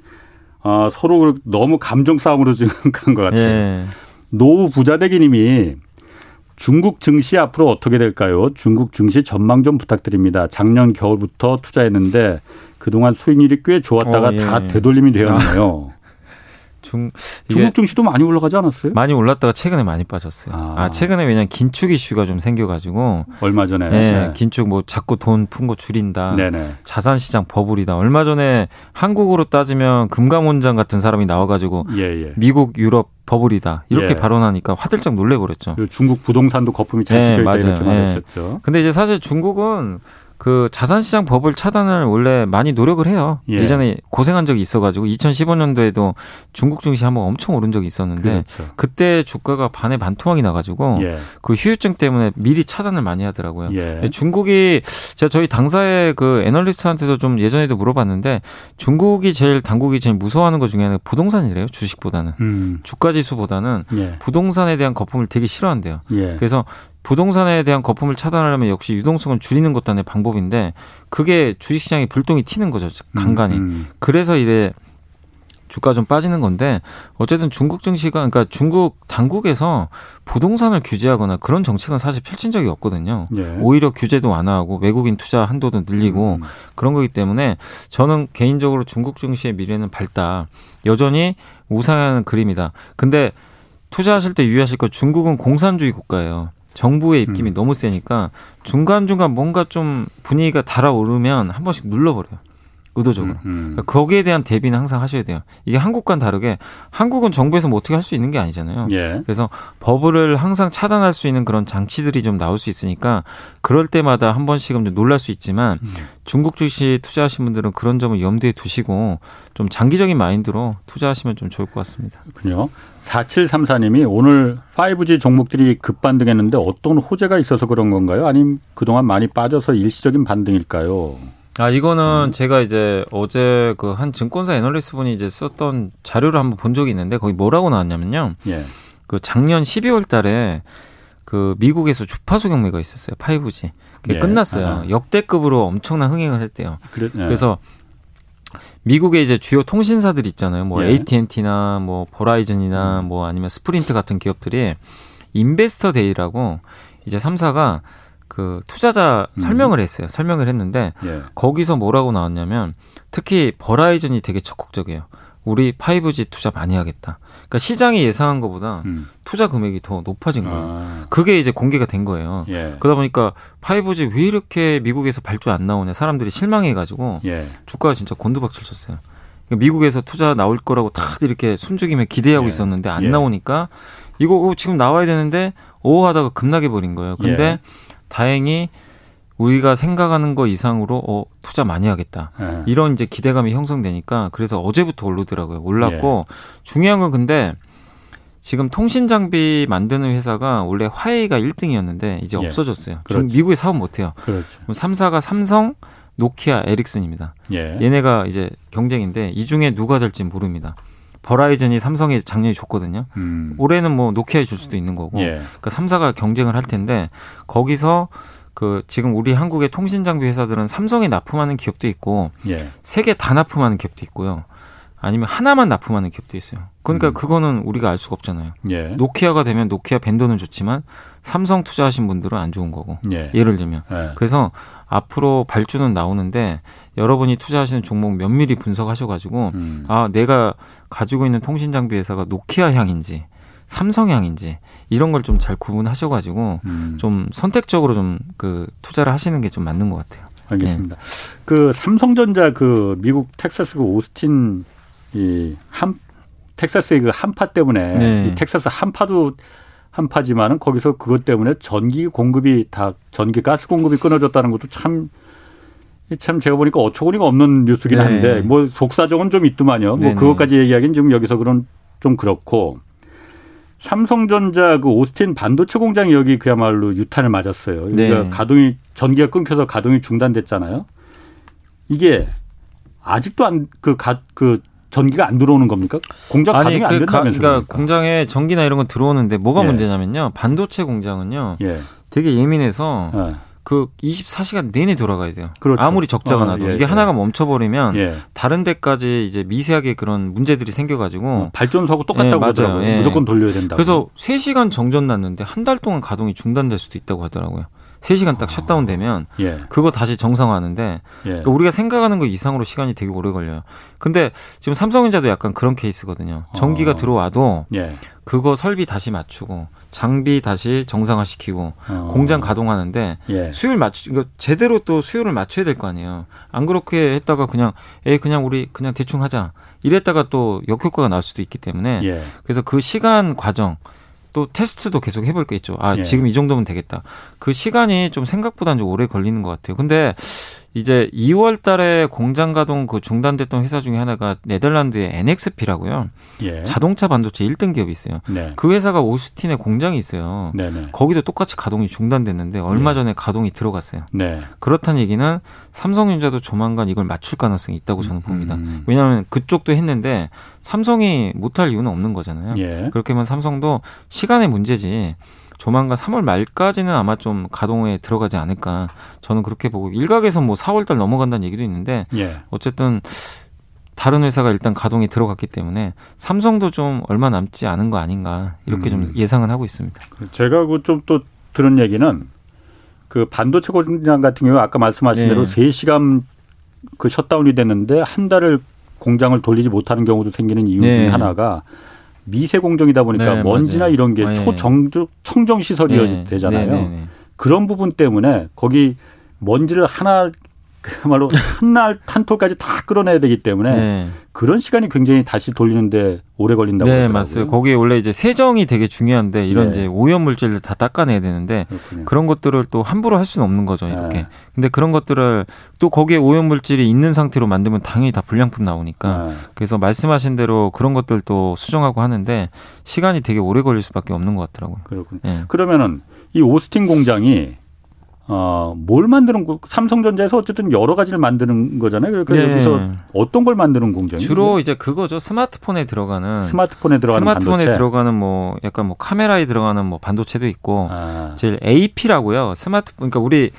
S1: 아, 서로 너무 감정 싸움으로 지금 간 것 같아요. 예. 노후 부자대기님이 중국 증시 앞으로 어떻게 될까요? 중국 증시 전망 좀 부탁드립니다. 작년 겨울부터 투자했는데 그동안 수익률이 꽤 좋았다가 어, 예. 다 되돌림이 되었네요. 중 중국 증시도 많이 올라가지 않았어요?
S3: 많이 올랐다가 최근에 많이 빠졌어요. 아, 아 최근에 왜냐면 긴축 이슈가 좀 생겨가지고
S1: 얼마 전에
S3: 네, 네. 긴축 뭐 자꾸 돈 푼 거 줄인다. 네네. 자산 시장 버블이다. 얼마 전에 한국으로 따지면 금감원장 같은 사람이 나와가지고 예, 예. 미국 유럽 버블이다 이렇게 예. 발언하니까 화들짝 놀래버렸죠.
S1: 중국 부동산도 거품이 잘 네, 껴있다 이렇게 말했었죠.
S3: 예. 근데 이제 사실 중국은 그 자산시장 버블 차단을 원래 많이 노력을 해요. 예. 전에 고생한 적이 있어가지고 2015년도에도 중국 증시 한번 엄청 오른 적이 있었는데 그렇죠. 그때 주가가 반에 반토막이 나가지고 예. 그 휴유증 때문에 미리 차단을 많이 하더라고요. 예. 중국이 제가 저희 당사의 그 애널리스트한테도 좀 예전에도 물어봤는데 중국이 제일 당국이 제일 무서워하는 것 중에 하나가 부동산이래요. 주식보다는 음. 주가 지수보다는 예. 부동산에 대한 거품을 되게 싫어한대요. 예. 그래서 부동산에 대한 거품을 차단하려면 역시 유동성을 줄이는 것도 하나의 방법인데 그게 주식시장에 불똥이 튀는 거죠. 간간히. 음, 음. 그래서 이래 주가 좀 빠지는 건데 어쨌든 중국 증시가 그러니까 중국 당국에서 부동산을 규제하거나 그런 정책은 사실 펼친 적이 없거든요. 예. 오히려 규제도 완화하고 외국인 투자 한도도 늘리고 음. 그런 거기 때문에 저는 개인적으로 중국 증시의 미래는 밝다. 여전히 우상하는 그림이다. 근데 투자하실 때 유의하실 거 중국은 공산주의 국가예요. 정부의 입김이 음. 너무 세니까 중간중간 뭔가 좀 분위기가 달아오르면 한 번씩 눌러버려요. 의도적으로. 음, 음. 그러니까 거기에 대한 대비는 항상 하셔야 돼요. 이게 한국과는 다르게 한국은 정부에서 뭐 어떻게 할 수 있는 게 아니잖아요. 예. 그래서 버블을 항상 차단할 수 있는 그런 장치들이 좀 나올 수 있으니까 그럴 때마다 한 번씩은 좀 놀랄 수 있지만 음. 중국 주식 투자하신 분들은 그런 점을 염두에 두시고 좀 장기적인 마인드로 투자하시면 좀 좋을 것 같습니다.
S1: 그렇군요. 4734님이 오늘 5G 종목들이 급반등했는데 어떤 호재가 있어서 그런 건가요? 아니면 그동안 많이 빠져서 일시적인 반등일까요?
S3: 아 이거는 음. 제가 이제 어제 그 한 증권사 애널리스트 분이 이제 썼던 자료를 한번 본 적이 있는데 거기 뭐라고 나왔냐면요. 예. 그 작년 12월 달에 그 미국에서 주파수 경매가 있었어요. 5G. 그게 예. 끝났어요. 아. 역대급으로 엄청난 흥행을 했대요. 그래, 예. 그래서 미국의 이제 주요 통신사들 있잖아요. 뭐 예. AT&T나 뭐 버라이즌이나 음. 뭐 아니면 스프린트 같은 기업들이 Investor Day라고 이제 3사가 그 투자자 음. 설명을 했어요. 설명을 했는데 예. 거기서 뭐라고 나왔냐면 특히 버라이즌이 되게 적극적이에요. 우리 5G 투자 많이 하겠다. 그러니까 시장이 예상한 것보다 음. 투자 금액이 더 높아진 거예요. 아. 그게 이제 공개가 된 거예요. 예. 그러다 보니까 5G 왜 이렇게 미국에서 발주 안 나오냐 사람들이 실망해가지고 예. 주가가 진짜 곤두박질 쳤어요. 그러니까 미국에서 투자 나올 거라고 다들 이렇게 숨죽이며 기대하고 예. 있었는데 안 예. 나오니까 이거 지금 나와야 되는데 오 하다가 급나게 버린 거예요. 근데 예. 다행히 우리가 생각하는 거 이상으로 어 투자 많이 하겠다 네. 이런 이제 기대감이 형성되니까 그래서 어제부터 오르더라고요 올랐고 예. 중요한 건 근데 지금 통신 장비 만드는 회사가 원래 화웨이가 1등이었는데 이제 예. 없어졌어요. 그렇죠. 미국에 사업 못 해요. 그렇죠. 3사가 삼성, 노키아, 에릭슨입니다. 예. 얘네가 이제 경쟁인데 이 중에 누가 될지 모릅니다. 버라이즌이 삼성에 작년에 줬거든요. 음. 올해는 뭐 노키아에 줄 수도 있는 거고. 예. 그러니까 3사가 경쟁을 할 텐데 거기서 그 지금 우리 한국의 통신 장비 회사들은 삼성에 납품하는 기업도 있고 예. 세개 다 납품하는 기업도 있고요. 아니면 하나만 납품하는 기업도 있어요. 그러니까 음. 그거는 우리가 알 수가 없잖아요. 예. 노키아가 되면 노키아 벤더는 좋지만 삼성 투자하신 분들은 안 좋은 거고. 예. 를 들면. 예. 그래서 앞으로 발주는 나오는데 여러분이 투자하시는 종목 면밀히 분석하셔가지고 음. 아 내가 가지고 있는 통신 장비 회사가 노키아 향인지 삼성 향인지 이런 걸 좀 잘 구분하셔가지고 음. 좀 선택적으로 좀 그 투자를 하시는 게 좀 맞는 것 같아요.
S1: 알겠습니다. 네. 그 삼성전자 그 미국 텍사스 그 오스틴 이 한 텍사스의 그 한파 때문에 네. 이 텍사스 한파도 한파지만은 거기서 그것 때문에 전기 공급이 다 전기 가스 공급이 끊어졌다는 것도 참. 참 제가 보니까 어처구니가 없는 뉴스긴 네. 한데 네. 뭐 속사정은 좀 있더만요. 뭐 네, 네. 그것까지 얘기하기는 지금 여기서 그런 좀 그렇고 삼성전자 그 오스틴 반도체 공장이 여기 그야말로 유탄을 맞았어요. 네. 그러니까 가동이 전기가 끊겨서 가동이 중단됐잖아요. 이게 아직도 안 그가그 그 전기가 안 들어오는 겁니까? 공장 가동이 안그 된다면서요?
S3: 그러니까 공장에 전기나 이런 건 들어오는데 뭐가 예. 문제냐면요. 반도체 공장은요. 예. 되게 예민해서 예. 그 24시간 내내 돌아가야 돼요. 그렇죠. 아무리 적자가 어, 나도 예, 이게 예. 하나가 멈춰버리면 예. 다른 데까지 이제 미세하게 그런 문제들이 생겨가지고 어,
S1: 발전소하고 똑같다고 예, 하더라고요. 예. 무조건 돌려야 된다.
S3: 그래서 3시간 정전 났는데 한 달 동안 가동이 중단될 수도 있다고 하더라고요. 3시간 딱 셧다운 되면 예. 그거 다시 정상화하는데 예. 그러니까 우리가 생각하는 거 이상으로 시간이 되게 오래 걸려요. 근데 지금 삼성전자도 약간 그런 케이스거든요. 전기가 어. 들어와도 예. 그거 설비 다시 맞추고 장비 다시 정상화시키고 어. 공장 가동하는데 예. 수율 맞추 이거 제대로 또 수율을 맞춰야 될 거 아니에요. 안 그렇게 했다가 그냥 에 그냥 우리 그냥 대충 하자 이랬다가 또 역효과가 날 수도 있기 때문에 예. 그래서 그 시간 과정 또 테스트도 계속 해볼 게 있죠. 아, 예. 지금 이 정도면 되겠다. 그 시간이 좀 생각보다는 좀 오래 걸리는 것 같아요. 근데 이제 2월 달에 공장 가동 그 중단됐던 회사 중에 하나가 네덜란드의 NXP라고요. 예. 자동차 반도체 1등 기업이 있어요. 네. 그 회사가 오스틴에 공장이 있어요. 네네. 거기도 똑같이 가동이 중단됐는데 얼마 네. 전에 가동이 들어갔어요. 네. 그렇다는 얘기는 삼성전자도 조만간 이걸 맞출 가능성이 있다고 저는 봅니다. 음. 왜냐하면 그쪽도 했는데 삼성이 못할 이유는 없는 거잖아요. 예. 그렇게 하면 삼성도 시간의 문제지 조만간 3월 말까지는 아마 좀 가동에 들어가지 않을까 저는 그렇게 보고 일각에서 뭐 4월 달 넘어간다는 얘기도 있는데 예. 어쨌든 다른 회사가 일단 가동이 들어갔기 때문에 삼성도 좀 얼마 남지 않은 거 아닌가 이렇게 음. 좀 예상은 하고 있습니다.
S1: 제가 그 좀 또 들은 얘기는 그 반도체 공장 같은 경우 아까 말씀하신 예. 대로 3시간 그 셧다운이 됐는데 한 달을 공장을 돌리지 못하는 경우도 생기는 이유 중에 네. 하나가 미세 공정이다 보니까 네, 먼지나 맞아요. 이런 게 아, 예. 초정주 청정 시설이 네. 되잖아요. 네, 네, 네, 그런 부분 때문에 거기 먼지를 하나 그야말로 한날 탄토까지 다 끌어내야 되기 때문에 네. 그런 시간이 굉장히 다시 돌리는데 오래 걸린다고
S3: 네, 맞아요. 거기에 원래 이제 세정이 되게 중요한데 이런 네. 이제 오염 물질을 다 닦아내야 되는데 그렇군요. 그런 것들을 또 함부로 할 수는 없는 거죠, 이렇게. 네. 근데 그런 것들을 또 거기에 오염 물질이 있는 상태로 만들면 당연히 다 불량품 나오니까. 네. 그래서 말씀하신 대로 그런 것들도 수정하고 하는데 시간이 되게 오래 걸릴 수밖에 없는 것 같더라고요.
S1: 그렇군요. 네. 그러면은 이 오스틴 공장이 어, 뭘 만드는 거, 삼성전자에서 어쨌든 여러 가지를 만드는 거잖아요. 그러니까 네. 여기서 어떤 걸 만드는 공장이에요?
S3: 주로 이제 그거죠. 스마트폰에 들어가는
S1: 스마트폰에 들어가는
S3: 스마트폰에
S1: 반도체.
S3: 들어가는 뭐 약간 뭐 카메라에 들어가는 뭐 반도체도 있고 아. 제일 AP라고요. 스마트폰 그러니까 우리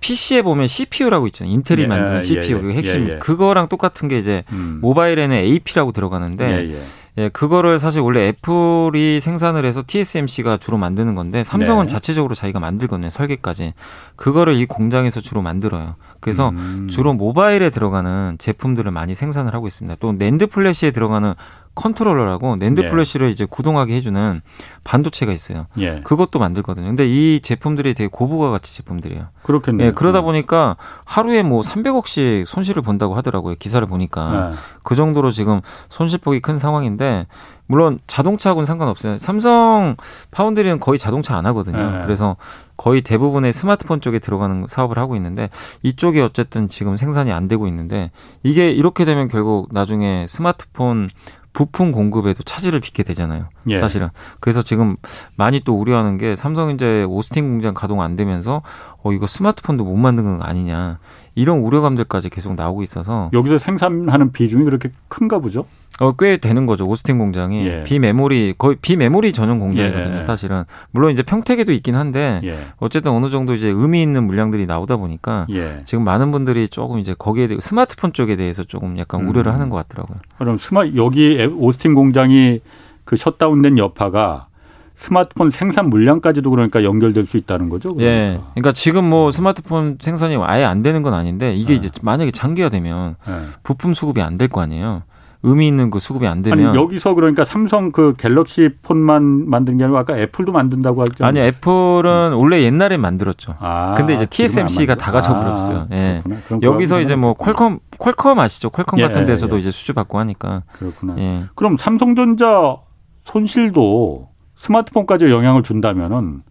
S3: PC에 보면 CPU라고 있잖아요. 인텔이 예, 만드는 CPU 예, 예, 그 핵심 예, 예. 그거랑 똑같은 게 이제 음. 모바일에는 AP라고 들어가는데 예, 예, 그거를 사실 원래 애플이 생산을 해서 TSMC가 주로 만드는 건데 삼성은 네. 자체적으로 자기가 만들거든요. 설계까지. 그거를 이 공장에서 주로 만들어요. 그래서 음. 주로 모바일에 들어가는 제품들을 많이 생산을 하고 있습니다. 또 낸드 플래시에 들어가는 컨트롤러라고 낸드 예. 플래시를 이제 구동하게 해주는 반도체가 있어요. 예. 그것도 만들거든요. 근데 이 제품들이 되게 고부가 가치 제품들이에요.
S1: 그렇겠네요.
S3: 예, 그러다 음. 보니까 하루에 뭐 300억씩 손실을 본다고 하더라고요. 기사를 보니까. 예. 그 정도로 지금 손실폭이 큰 상황인데 물론 자동차하고는 상관없어요. 삼성 파운드리는 거의 자동차 안 하거든요. 예. 그래서 거의 대부분의 스마트폰 쪽에 들어가는 사업을 하고 있는데 이쪽이 어쨌든 지금 생산이 안 되고 있는데 이게 이렇게 되면 결국 나중에 스마트폰 부품 공급에도 차질을 빚게 되잖아요. 예. 사실은. 그래서 지금 많이 또 우려하는 게 삼성 이제 오스틴 공장 가동 안 되면서 어 이거 스마트폰도 못 만드는 거 아니냐. 이런 우려감들까지 계속 나오고 있어서
S1: 여기서 생산하는 비중이 그렇게 큰가 보죠?
S3: 어, 꽤 되는 거죠. 오스틴 공장이 예. 비메모리 거의 비메모리 전용 공장이거든요. 예. 사실은 물론 이제 평택에도 있긴 한데 예. 어쨌든 어느 정도 이제 의미 있는 물량들이 나오다 보니까 예. 지금 많은 분들이 조금 이제 거기에 대해 스마트폰 쪽에 대해서 조금 약간 음. 우려를 하는 것 같더라고요.
S1: 그럼 스마 여기 오스틴 공장이 그 셧다운된 여파가 스마트폰 생산 물량까지도 그러니까 연결될 수 있다는 거죠.
S3: 그러니까. 예. 그러니까 지금 뭐 스마트폰 생산이 아예 안 되는 건 아닌데 이게 네. 이제 만약에 장기화되면 네. 부품 수급이 안 될 거 아니에요. 의미 있는 그 수급이 안 되면
S1: 아니 여기서 그러니까 삼성 그 갤럭시 폰만 만든 게 아니고 아까 애플도 만든다고 하죠.
S3: 아니 애플은 음. 원래 옛날에 만들었죠. 아, 근데 이제 TSMC가 다 가져버렸어요. 아, 예. 여기서 이제 뭐 퀄컴 퀄컴 아시죠? 퀄컴 예, 같은 데서도 예. 이제 수주 받고 하니까.
S1: 그렇구나. 예. 그럼 삼성전자 손실도 스마트폰까지 영향을 준다면은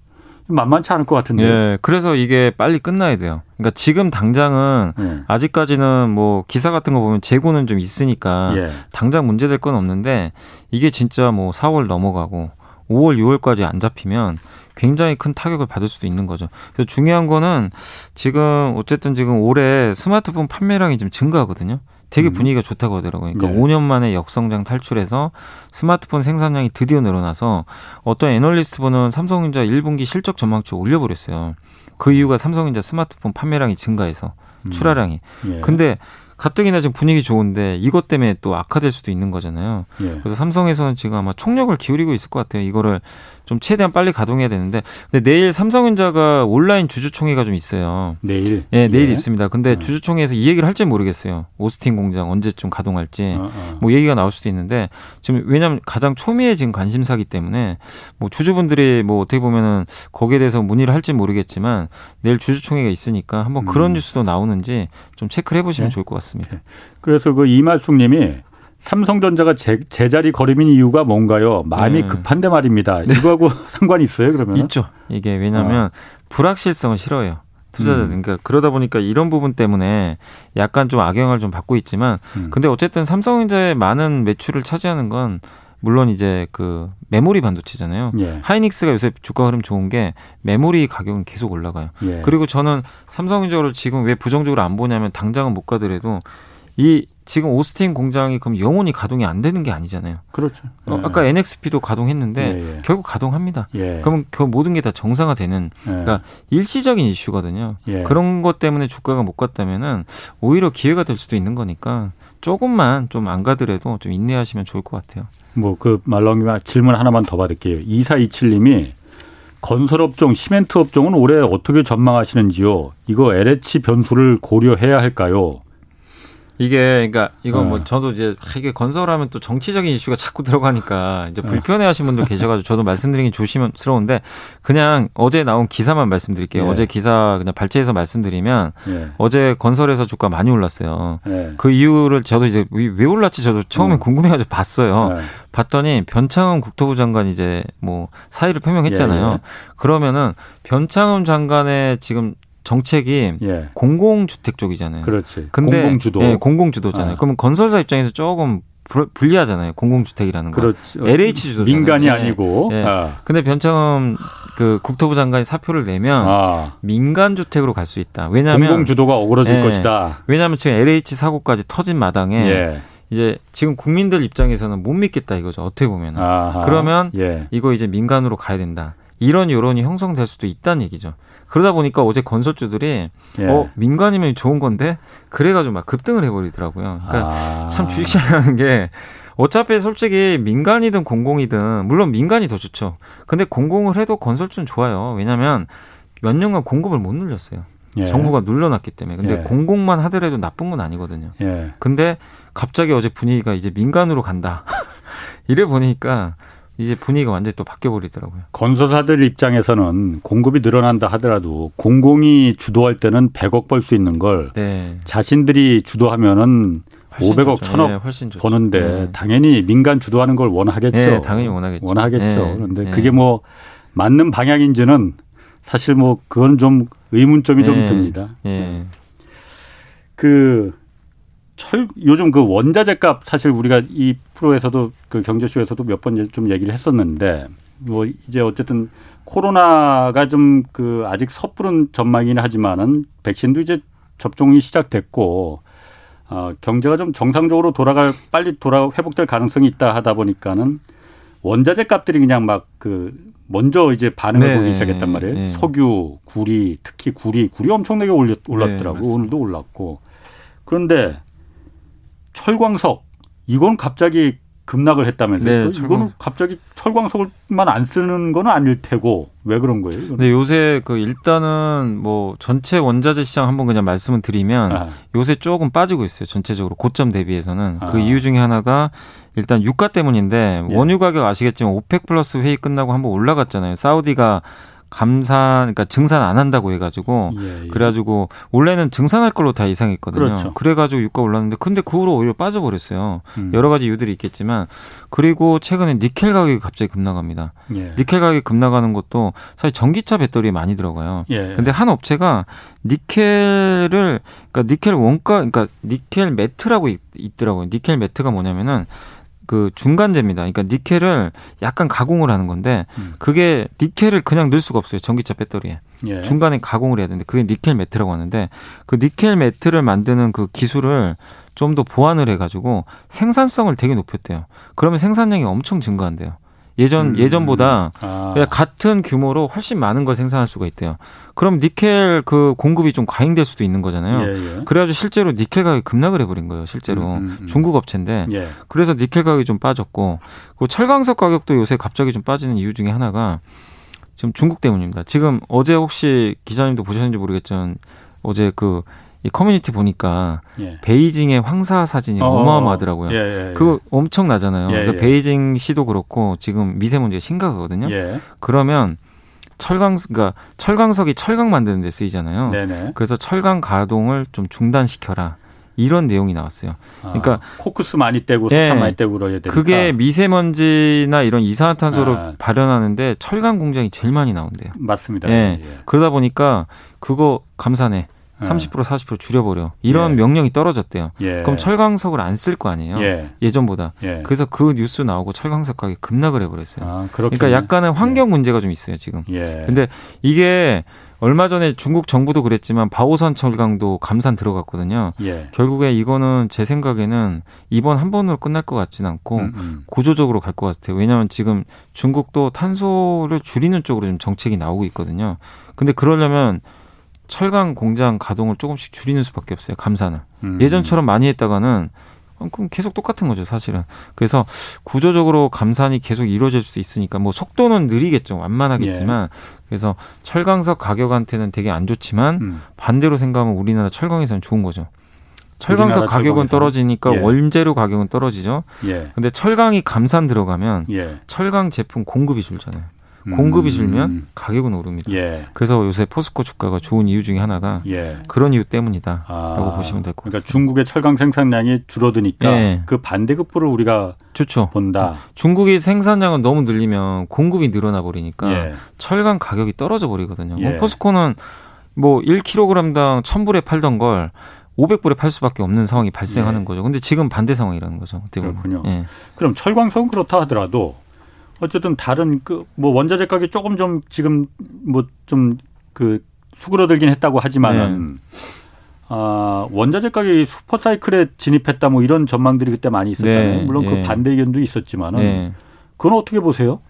S1: 만만치 않을 것 같은데.
S3: 예. 그래서 이게 빨리 끝나야 돼요. 그러니까 지금 당장은 예. 아직까지는 뭐 기사 같은 거 보면 재고는 좀 있으니까 예. 당장 문제될 건 없는데 이게 진짜 뭐 4월 넘어가고 5월, 6월까지 안 잡히면 굉장히 큰 타격을 받을 수도 있는 거죠. 그래서 중요한 거는 지금 어쨌든 지금 올해 스마트폰 판매량이 좀 증가하거든요. 되게 음. 분위기가 좋다고 하더라고요. 그러니까 네. 5년 만에 역성장 탈출해서 스마트폰 생산량이 드디어 늘어나서 어떤 애널리스트 분은 삼성전자 1분기 실적 전망치 올려버렸어요. 그 이유가 삼성전자 스마트폰 판매량이 증가해서 음. 출하량이. 예. 근데 가뜩이나 지금 분위기 좋은데 이것 때문에 또 악화될 수도 있는 거잖아요. 예. 그래서 삼성에서는 지금 아마 총력을 기울이고 있을 것 같아요. 이거를 좀 최대한 빨리 가동해야 되는데 근데 내일 삼성전자가 온라인 주주총회가 좀 있어요.
S1: 내일?
S3: 예, 내일 예. 있습니다. 근데 어. 주주총회에서 이 얘기를 할지 모르겠어요. 오스틴 공장 언제쯤 가동할지 어, 어. 뭐 얘기가 나올 수도 있는데 지금 왜냐하면 가장 초미의 지금 관심사기 때문에 뭐 주주분들이 뭐 어떻게 보면은 거기에 대해서 문의를 할지 모르겠지만 내일 주주총회가 있으니까 한번 음. 그런 뉴스도 나오는지 좀 체크를 해보시면 네. 좋을 것 같습니다. 네.
S1: 그래서 그 이말숙님이 삼성전자가 제, 제자리 걸음인 이유가 뭔가요? 마음이 네. 급한데 말입니다. 네. 이거하고 상관이 있어요, 그러면?
S3: 있죠. 이게 왜냐하면 어. 불확실성을 싫어요. 투자자들. 음. 그러니까 그러다 보니까 이런 부분 때문에 약간 좀 악영향을 좀 받고 있지만, 음. 근데 어쨌든 삼성전자의 많은 매출을 차지하는 건 물론 이제 그 메모리 반도체잖아요. 예. 하이닉스가 요새 주가 흐름 좋은 게 메모리 가격은 계속 올라가요. 예. 그리고 저는 삼성전자를 지금 왜 부정적으로 안 보냐면 당장은 못 가더라도 이 지금 오스틴 공장이 그럼 영원히 가동이 안 되는 게 아니잖아요.
S1: 그렇죠.
S3: 어, 네. 아까 NXP도 가동했는데 예, 예. 결국 가동합니다. 예. 그러면 그 모든 게 다 정상화되는 예. 그러니까 일시적인 이슈거든요. 예. 그런 것 때문에 주가가 못 갔다면은 오히려 기회가 될 수도 있는 거니까 조금만 좀 안 가더라도 좀 인내하시면 좋을 것 같아요.
S1: 뭐 그 말렁이면 질문 하나만 더 받을게요. 2427님이 건설업종, 시멘트 업종은 올해 어떻게 전망하시는지요? 이거 LH 변수를 고려해야 할까요?
S3: 이게 그러니까 이건 뭐 네. 저도 이제 이게 건설하면 또 정치적인 이슈가 자꾸 들어가니까 이제 네. 불편해하신 분들 계셔가지고 저도 말씀드리기 조심스러운데 그냥 어제 나온 기사만 말씀드릴게요. 예. 어제 기사 그냥 발췌해서 말씀드리면 예. 어제 건설에서 주가 많이 올랐어요. 예. 그 이유를 저도 이제 왜 올랐지 저도 처음에 음. 궁금해가지고 봤어요. 네. 봤더니 변창흠 국토부 장관 이제 뭐 사의를 표명했잖아요. 예, 예. 그러면은 변창흠 장관의 지금 정책이 예. 공공주택 쪽이잖아요.
S1: 그렇지. 근데
S3: 공공주도. 예, 공공주도잖아요. 아. 그러면 건설사 입장에서 조금 불리하잖아요. 공공주택이라는 거. 그렇죠. LH 주도
S1: 민간이 예. 아니고.
S3: 예. 아. 근데 변창흠 그 국토부 장관이 사표를 내면 아. 민간 주택으로 갈 수 있다. 왜냐하면
S1: 공공주도가 어그러질 예. 것이다.
S3: 왜냐하면 지금 LH 사고까지 터진 마당에 예. 이제 지금 국민들 입장에서는 못 믿겠다 이거죠. 어떻게 보면. 그러면 예. 이거 이제 민간으로 가야 된다. 이런 여론이 형성될 수도 있다는 얘기죠. 그러다 보니까 어제 건설주들이 예. 어 민간이면 좋은 건데 그래가지고 막 급등을 해버리더라고요. 그러니까 아. 참 주식시장이라는 게 어차피 솔직히 민간이든 공공이든 물론 민간이 더 좋죠. 근데 공공을 해도 건설주는 좋아요. 왜냐하면 몇 년간 공급을 못 늘렸어요. 예. 정부가 눌러놨기 때문에. 근데 예. 공공만 하더라도 나쁜 건 아니거든요. 예. 근데 갑자기 어제 분위기가 이제 민간으로 간다. 이래 보니까 이제 분위기가 완전히 또 바뀌어 버리더라고요.
S1: 건설사들 입장에서는 공급이 늘어난다 하더라도 공공이 주도할 때는 100억 벌 수 있는 걸 네. 자신들이 주도하면은 500억, 좋죠. 1000억 네, 훨씬 버는데 네. 당연히 민간 주도하는 걸 원하겠죠.
S3: 네, 당연히 원하겠죠.
S1: 원하겠죠. 네, 그런데 네. 그게 뭐 맞는 방향인지는 사실 뭐 그건 좀 의문점이 좀 듭니다. 그 철, 요즘 그 원자재 값 사실 우리가 이 프로에서도 그 경제쇼에서도 몇 번 좀 얘기를 했었는데 뭐 이제 어쨌든 코로나가 좀 그 아직 섣부른 전망이긴 하지만은 백신도 이제 접종이 시작됐고 어, 경제가 좀 정상적으로 돌아갈 빨리 돌아 회복될 가능성이 있다 하다 보니까는 원자재 값들이 그냥 막 그 먼저 이제 반응을 네. 보기 시작했단 말이에요. 네. 석유, 구리, 특히 구리, 구리 엄청나게 올렸, 올랐더라고. 네, 오늘도 올랐고. 그런데 철광석 이건 갑자기 급락을 했다면서요? 네, 이거는 갑자기 철광석을만 안 쓰는 건 아닐 테고 왜 그런 거예요?
S3: 이건? 네, 요새 그 일단은 뭐 전체 원자재 시장 한번 그냥 말씀을 드리면 아. 요새 조금 빠지고 있어요. 전체적으로 고점 대비해서는 그 아. 그 이유 중에 하나가 일단 유가 때문인데 예. 원유 가격 아시겠지만 OPEC Plus 회의 끝나고 한번 올라갔잖아요. 사우디가 감산, 그러니까 증산 안 한다고 해가지고 예, 예. 그래가지고 원래는 증산할 걸로 다 예상했거든요. 그렇죠. 그래가지고 유가 올랐는데 근데 그 후로 오히려 빠져버렸어요. 음. 여러 가지 이유들이 있겠지만 그리고 최근에 니켈 가격이 갑자기 급락합니다. 예. 니켈 가격이 급락하는 것도 사실 전기차 배터리에 많이 들어가요. 예. 근데 한 업체가 니켈을 그러니까 니켈 원가, 그러니까 니켈 매트라고 있, 있더라고요. 니켈 매트가 뭐냐면은 그 중간재입니다. 그러니까 니켈을 약간 가공을 하는 건데 음. 그게 니켈을 그냥 넣을 수가 없어요. 전기차 배터리에. 예. 중간에 가공을 해야 되는데 그게 니켈 매트라고 하는데 그 니켈 매트를 만드는 그 기술을 좀 더 보완을 해 가지고 생산성을 되게 높였대요. 그러면 생산량이 엄청 증가한대요. 예전 음. 예전보다 아. 같은 규모로 훨씬 많은 걸 생산할 수가 있대요. 그럼 니켈 그 공급이 좀 과잉될 수도 있는 거잖아요. 예, 예. 그래가지고 실제로 니켈 가격이 급락을 해버린 거예요. 실제로 음, 음, 음. 중국 업체인데 예. 그래서 니켈 가격이 좀 빠졌고 그 철강석 가격도 요새 갑자기 좀 빠지는 이유 중에 하나가 지금 중국 때문입니다. 지금 어제 혹시 기자님도 보셨는지 모르겠지만 어제 그 이 커뮤니티 보니까 예. 베이징의 황사 사진이 어, 마어마하더라고요 예, 예, 예, 그거 엄청 나잖아요. 예, 그러니까 예. 베이징 시도 그렇고 지금 미세먼지가 심각하거든요. 그러면 철강 그러니까 철강석이 철강 만드는 데 쓰이잖아요. 네네. 그래서 철강 가동을 좀 중단시켜라. 이런 내용이 나왔어요. 아, 그러니까 아,
S1: 코크스 많이 떼고 석탄 예, 많이 떼고 그러야 되니까.
S3: 그게 미세먼지나 이런 이산화탄소를 아, 발현하는데 철강 공장이 제일 많이 나온대요.
S1: 맞습니다.
S3: 예. 예. 그러다 보니까 그거 감사네. 30% 40% 줄여버려. 이런 예. 명령이 떨어졌대요. 예. 그럼 철강석을 안 쓸 거 아니에요. 예. 전보다 예. 그래서 그 뉴스 나오고 철강석 가격이 급락을 해버렸어요. 아, 그러니까 약간의 환경 예. 문제가 좀 있어요 지금. 예. 근데 이게 얼마 전에 중국 정부도 그랬지만 바오산 철강도 감산 들어갔거든요. 예. 결국에 이거는 제 생각에는 이번 한 번으로 끝날 것 같지는 않고 음, 음. 구조적으로 갈 것 같아요. 왜냐하면 지금 중국도 탄소를 줄이는 쪽으로 좀 정책이 나오고 있거든요. 근데 그러려면 철강 공장 가동을 조금씩 줄이는 수밖에 없어요. 감산을. 음. 예전처럼 많이 했다가는 그럼 계속 똑같은 거죠, 사실은. 그래서 구조적으로 감산이 계속 이루어질 수도 있으니까 뭐 속도는 느리겠죠, 완만하겠지만 예. 그래서 철강석 가격한테는 되게 안 좋지만 음. 반대로 생각하면 우리나라 철강에서는 좋은 거죠. 철강석 가격은 떨어지니까 예. 원재료 가격은 떨어지죠. 예. 근데 철강이 감산 들어가면 예. 철강 제품 공급이 줄잖아요. 공급이 줄면 음. 가격은 오릅니다. 예. 그래서 요새 포스코 주가가 좋은 이유 중에 하나가 예. 그런 이유 때문이다라고 아. 보시면 될 것 같습니다.
S1: 그러니까 중국의 철강 생산량이 줄어드니까 예. 그 반대급부를 우리가 좋죠. 본다.
S3: 중국이 생산량을 너무 늘리면 공급이 늘어나 버리니까 예. 철강 가격이 떨어져 버리거든요. 예. 포스코는 뭐 1kg당 1,000불에 팔던 걸 500불에 팔 수밖에 없는 상황이 발생하는 예. 거죠. 근데 지금 반대 상황이라는 거죠.
S1: 그렇군요. 예. 그럼 철광석은 그렇다 하더라도 어쨌든 다른 그 뭐 원자재 가격이 조금 좀 지금 뭐 좀 그 수그러들긴 했다고 하지만은 네. 아, 원자재 가격이 슈퍼 사이클에 진입했다 뭐 이런 전망들이 그때 많이 있었잖아요. 네. 물론 그 네. 반대 의견도 있었지만은 네. 그건 어떻게 보세요?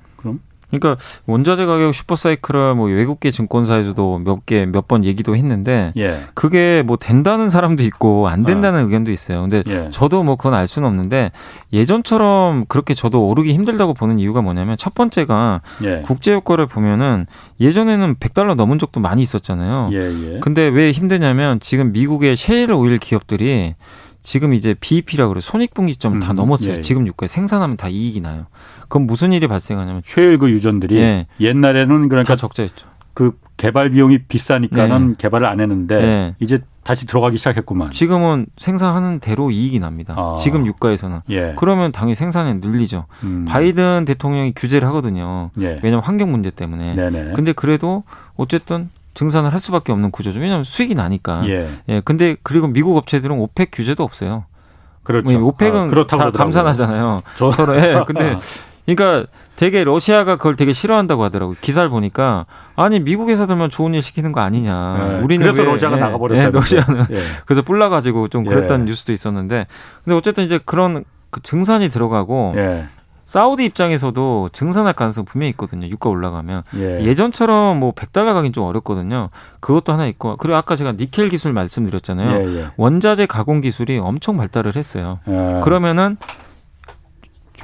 S3: 그러니까 원자재 가격 슈퍼사이클을 뭐 외국계 증권사에서도 몇 개 몇 번 얘기도 했는데 예. 그게 뭐 된다는 사람도 있고 안 된다는 아. 의견도 있어요. 근데 예. 저도 뭐 그건 알 수는 없는데 예전처럼 그렇게 저도 오르기 힘들다고 보는 이유가 뭐냐면 첫 번째가 예. 국제 효과를 보면은 예전에는 100달러 넘은 적도 많이 있었잖아요. 예, 예. 근데 왜 힘드냐면 지금 미국의 셰일 오일 기업들이 지금 이제 BEP라 그래 손익분기점 음, 다 넘었어요. 예, 예. 지금 유가에 생산하면 다 이익이 나요. 그럼 무슨 일이 발생하냐면
S1: 그 유전들이 예. 옛날에는 그러니까
S3: 적자였죠.
S1: 그 개발 비용이 비싸니까는 네. 개발을 안 했는데 네. 이제 다시 들어가기 시작했구만.
S3: 지금은 생산하는 대로 이익이 납니다. 아. 지금 유가에서는. 예. 그러면 당연히 생산이 늘리죠. 음. 바이든 대통령이 규제를 하거든요. 예. 왜냐하면 환경 문제 때문에. 네네. 근데 그래도 어쨌든 증산을 할 수밖에 없는 구조죠. 왜냐하면 수익이 나니까. 예. 예. 근데 그리고 미국 업체들은 오펙 규제도 없어요.
S1: 그렇죠.
S3: 뭐 오펙은 아, 다 감산하잖아요. 저... 서로. 예. 근데 그러니까 되게 러시아가 그걸 되게 싫어한다고 하더라고요. 기사를 보니까 아니 미국 회사들만 좋은 일 시키는 거 아니냐.
S1: 네. 우리는 그래서 왜, 러시아가 예, 나가버렸다. 예,
S3: 러시아는 예. 그래서 뿔나 가지고 좀 그랬던 예. 뉴스도 있었는데 근데 어쨌든 이제 그런 그 증산이 들어가고 예. 사우디 입장에서도 증산할 가능성 분명히 있거든요. 유가 올라가면 예. 전처럼뭐 100달러 가긴 좀 어렵거든요. 그것도 하나 있고 그리고 아까 제가 니켈 기술 말씀드렸잖아요. 예, 예. 원자재 가공 기술이 엄청 발달을 했어요. 예. 그러면은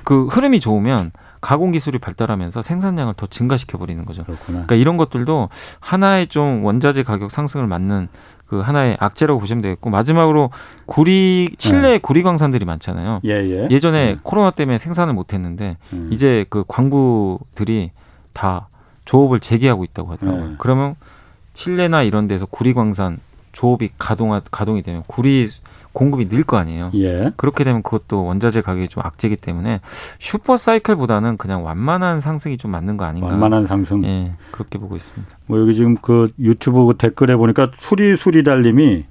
S3: 그 흐름이 좋으면 가공 기술이 발달하면서 생산량을 더 증가시켜 버리는 거죠. 그렇구나. 그러니까 이런 것들도 하나의 좀 원자재 가격 상승을 맞는 그 하나의 악재라고 보시면 되겠고 마지막으로 구리 칠레 네. 구리 광산들이 많잖아요. 예, 예. 전에 음. 코로나 때문에 생산을 못 했는데 음. 이제 그 광부들이 다 조업을 재개하고 있다고 하더라고요. 네. 그러면 칠레나 이런 데서 구리 광산 조업이 가동 가동이 되면 구리 공급이 늘 거 아니에요. 예. 그렇게 되면 그것도 원자재 가격이 좀 악재이기 때문에 슈퍼 사이클보다는 그냥 완만한 상승이 좀 맞는 거 아닌가.
S1: 완만한 상승.
S3: 예. 그렇게 보고 있습니다.
S1: 뭐 여기 지금 그 유튜브 댓글에 보니까 수리 수리 달님이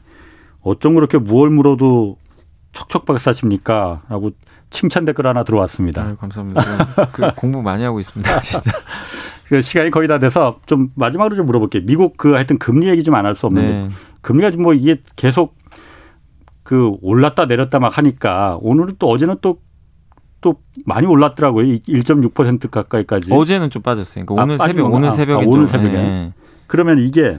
S1: 어쩜 그렇게 무얼 물어도 척척 박사십니까? 라고 칭찬 댓글 하나 들어왔습니다.
S3: 아유, 감사합니다. 그 공부 많이 하고 있습니다. 진짜.
S1: 그 시간이 거의 다 돼서 좀 마지막으로 좀 물어볼게요. 미국 그 하여튼 금리 얘기 좀 안 할 수 없는데 네. 금리가 뭐 이게 계속 그 올랐다 내렸다 막 하니까 오늘은 또 어제는 또또 많이 올랐더라고요. 1.6% 가까이까지.
S3: 어제는 좀 빠졌어요. 그러니까 오늘 아, 새벽 오늘 새벽에
S1: 아, 오늘 새벽에. 네. 그러면 이게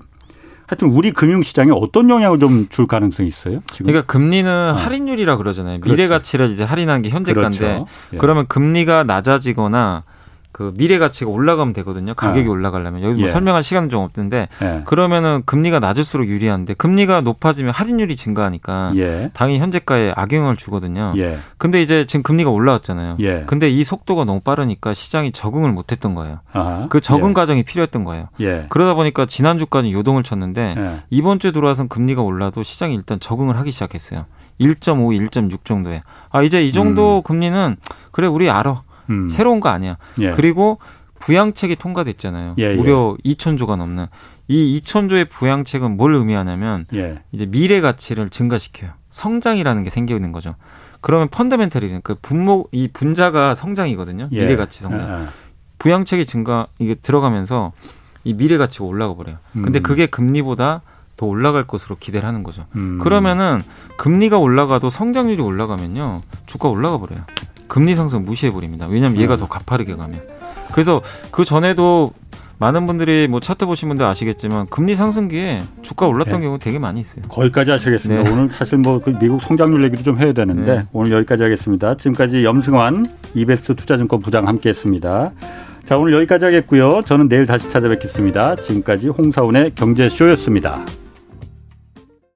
S1: 하여튼 우리 금융 시장에 어떤 영향을 좀 줄 가능성이 있어요?
S3: 지금? 그러니까 금리는 어. 할인율이라 그러잖아요. 그렇죠. 미래 가치를 이제 할인한 게 현재가인데 그렇죠. 예. 그러면 금리가 낮아지거나 그 미래 가치가 올라가면 되거든요. 가격이 어. 올라가려면 여기 뭐 예. 설명할 시간은 좀 없는데 예. 그러면은 금리가 낮을수록 유리한데 금리가 높아지면 할인율이 증가하니까 예. 당연히 현재가에 악영향을 주거든요. 예. 근데 이제 지금 금리가 올라왔잖아요. 예. 근데 이 속도가 너무 빠르니까 시장이 적응을 못했던 거예요. 아하. 그 적응 예. 과정이 필요했던 거예요. 그러다 보니까 지난주까지 요동을 쳤는데 이번 주 들어와서 금리가 올라도 시장이 일단 적응을 하기 시작했어요. 1.5, 1.6 정도에. 아 이제 이 정도 음. 금리는 그래 우리 알아. 음. 새로운 거 아니야. 예. 그리고 부양책이 통과됐잖아요. 예, 예. 무려 예. 2천조가 넘는 이 2천조의 부양책은 뭘 의미하냐면 예. 이제 미래 가치를 증가시켜요. 성장이라는 게 생기는 거죠. 그러면 펀더멘털이 그 분모 이 분자가 성장이거든요. 예. 미래 가치 성장. 부양책이 증가 이게 들어가면서 이 미래 가치가 올라가 버려요. 근데 음. 그게 금리보다 더 올라갈 것으로 기대를 하는 거죠. 음. 그러면은 금리가 올라가도 성장률이 올라가면요 주가 올라가 버려요. 금리 상승 무시해 버립니다. 왜냐하면 얘가 음. 더 가파르게 가면. 그래서 그 전에도 많은 분들이 뭐 차트 보신 분들 아시겠지만 금리 상승기에 주가 올랐던 네. 경우 되게 많이 있어요.
S1: 거기까지 하시겠습니다. 네. 오늘 사실 뭐 그 미국 성장률 얘기도 좀 해야 되는데 네. 오늘 여기까지 하겠습니다. 지금까지 염승환 이베스트 투자증권 부장 함께했습니다. 자 오늘 여기까지 하겠고요. 저는 내일 다시 찾아뵙겠습니다. 지금까지 홍사운의 경제쇼였습니다.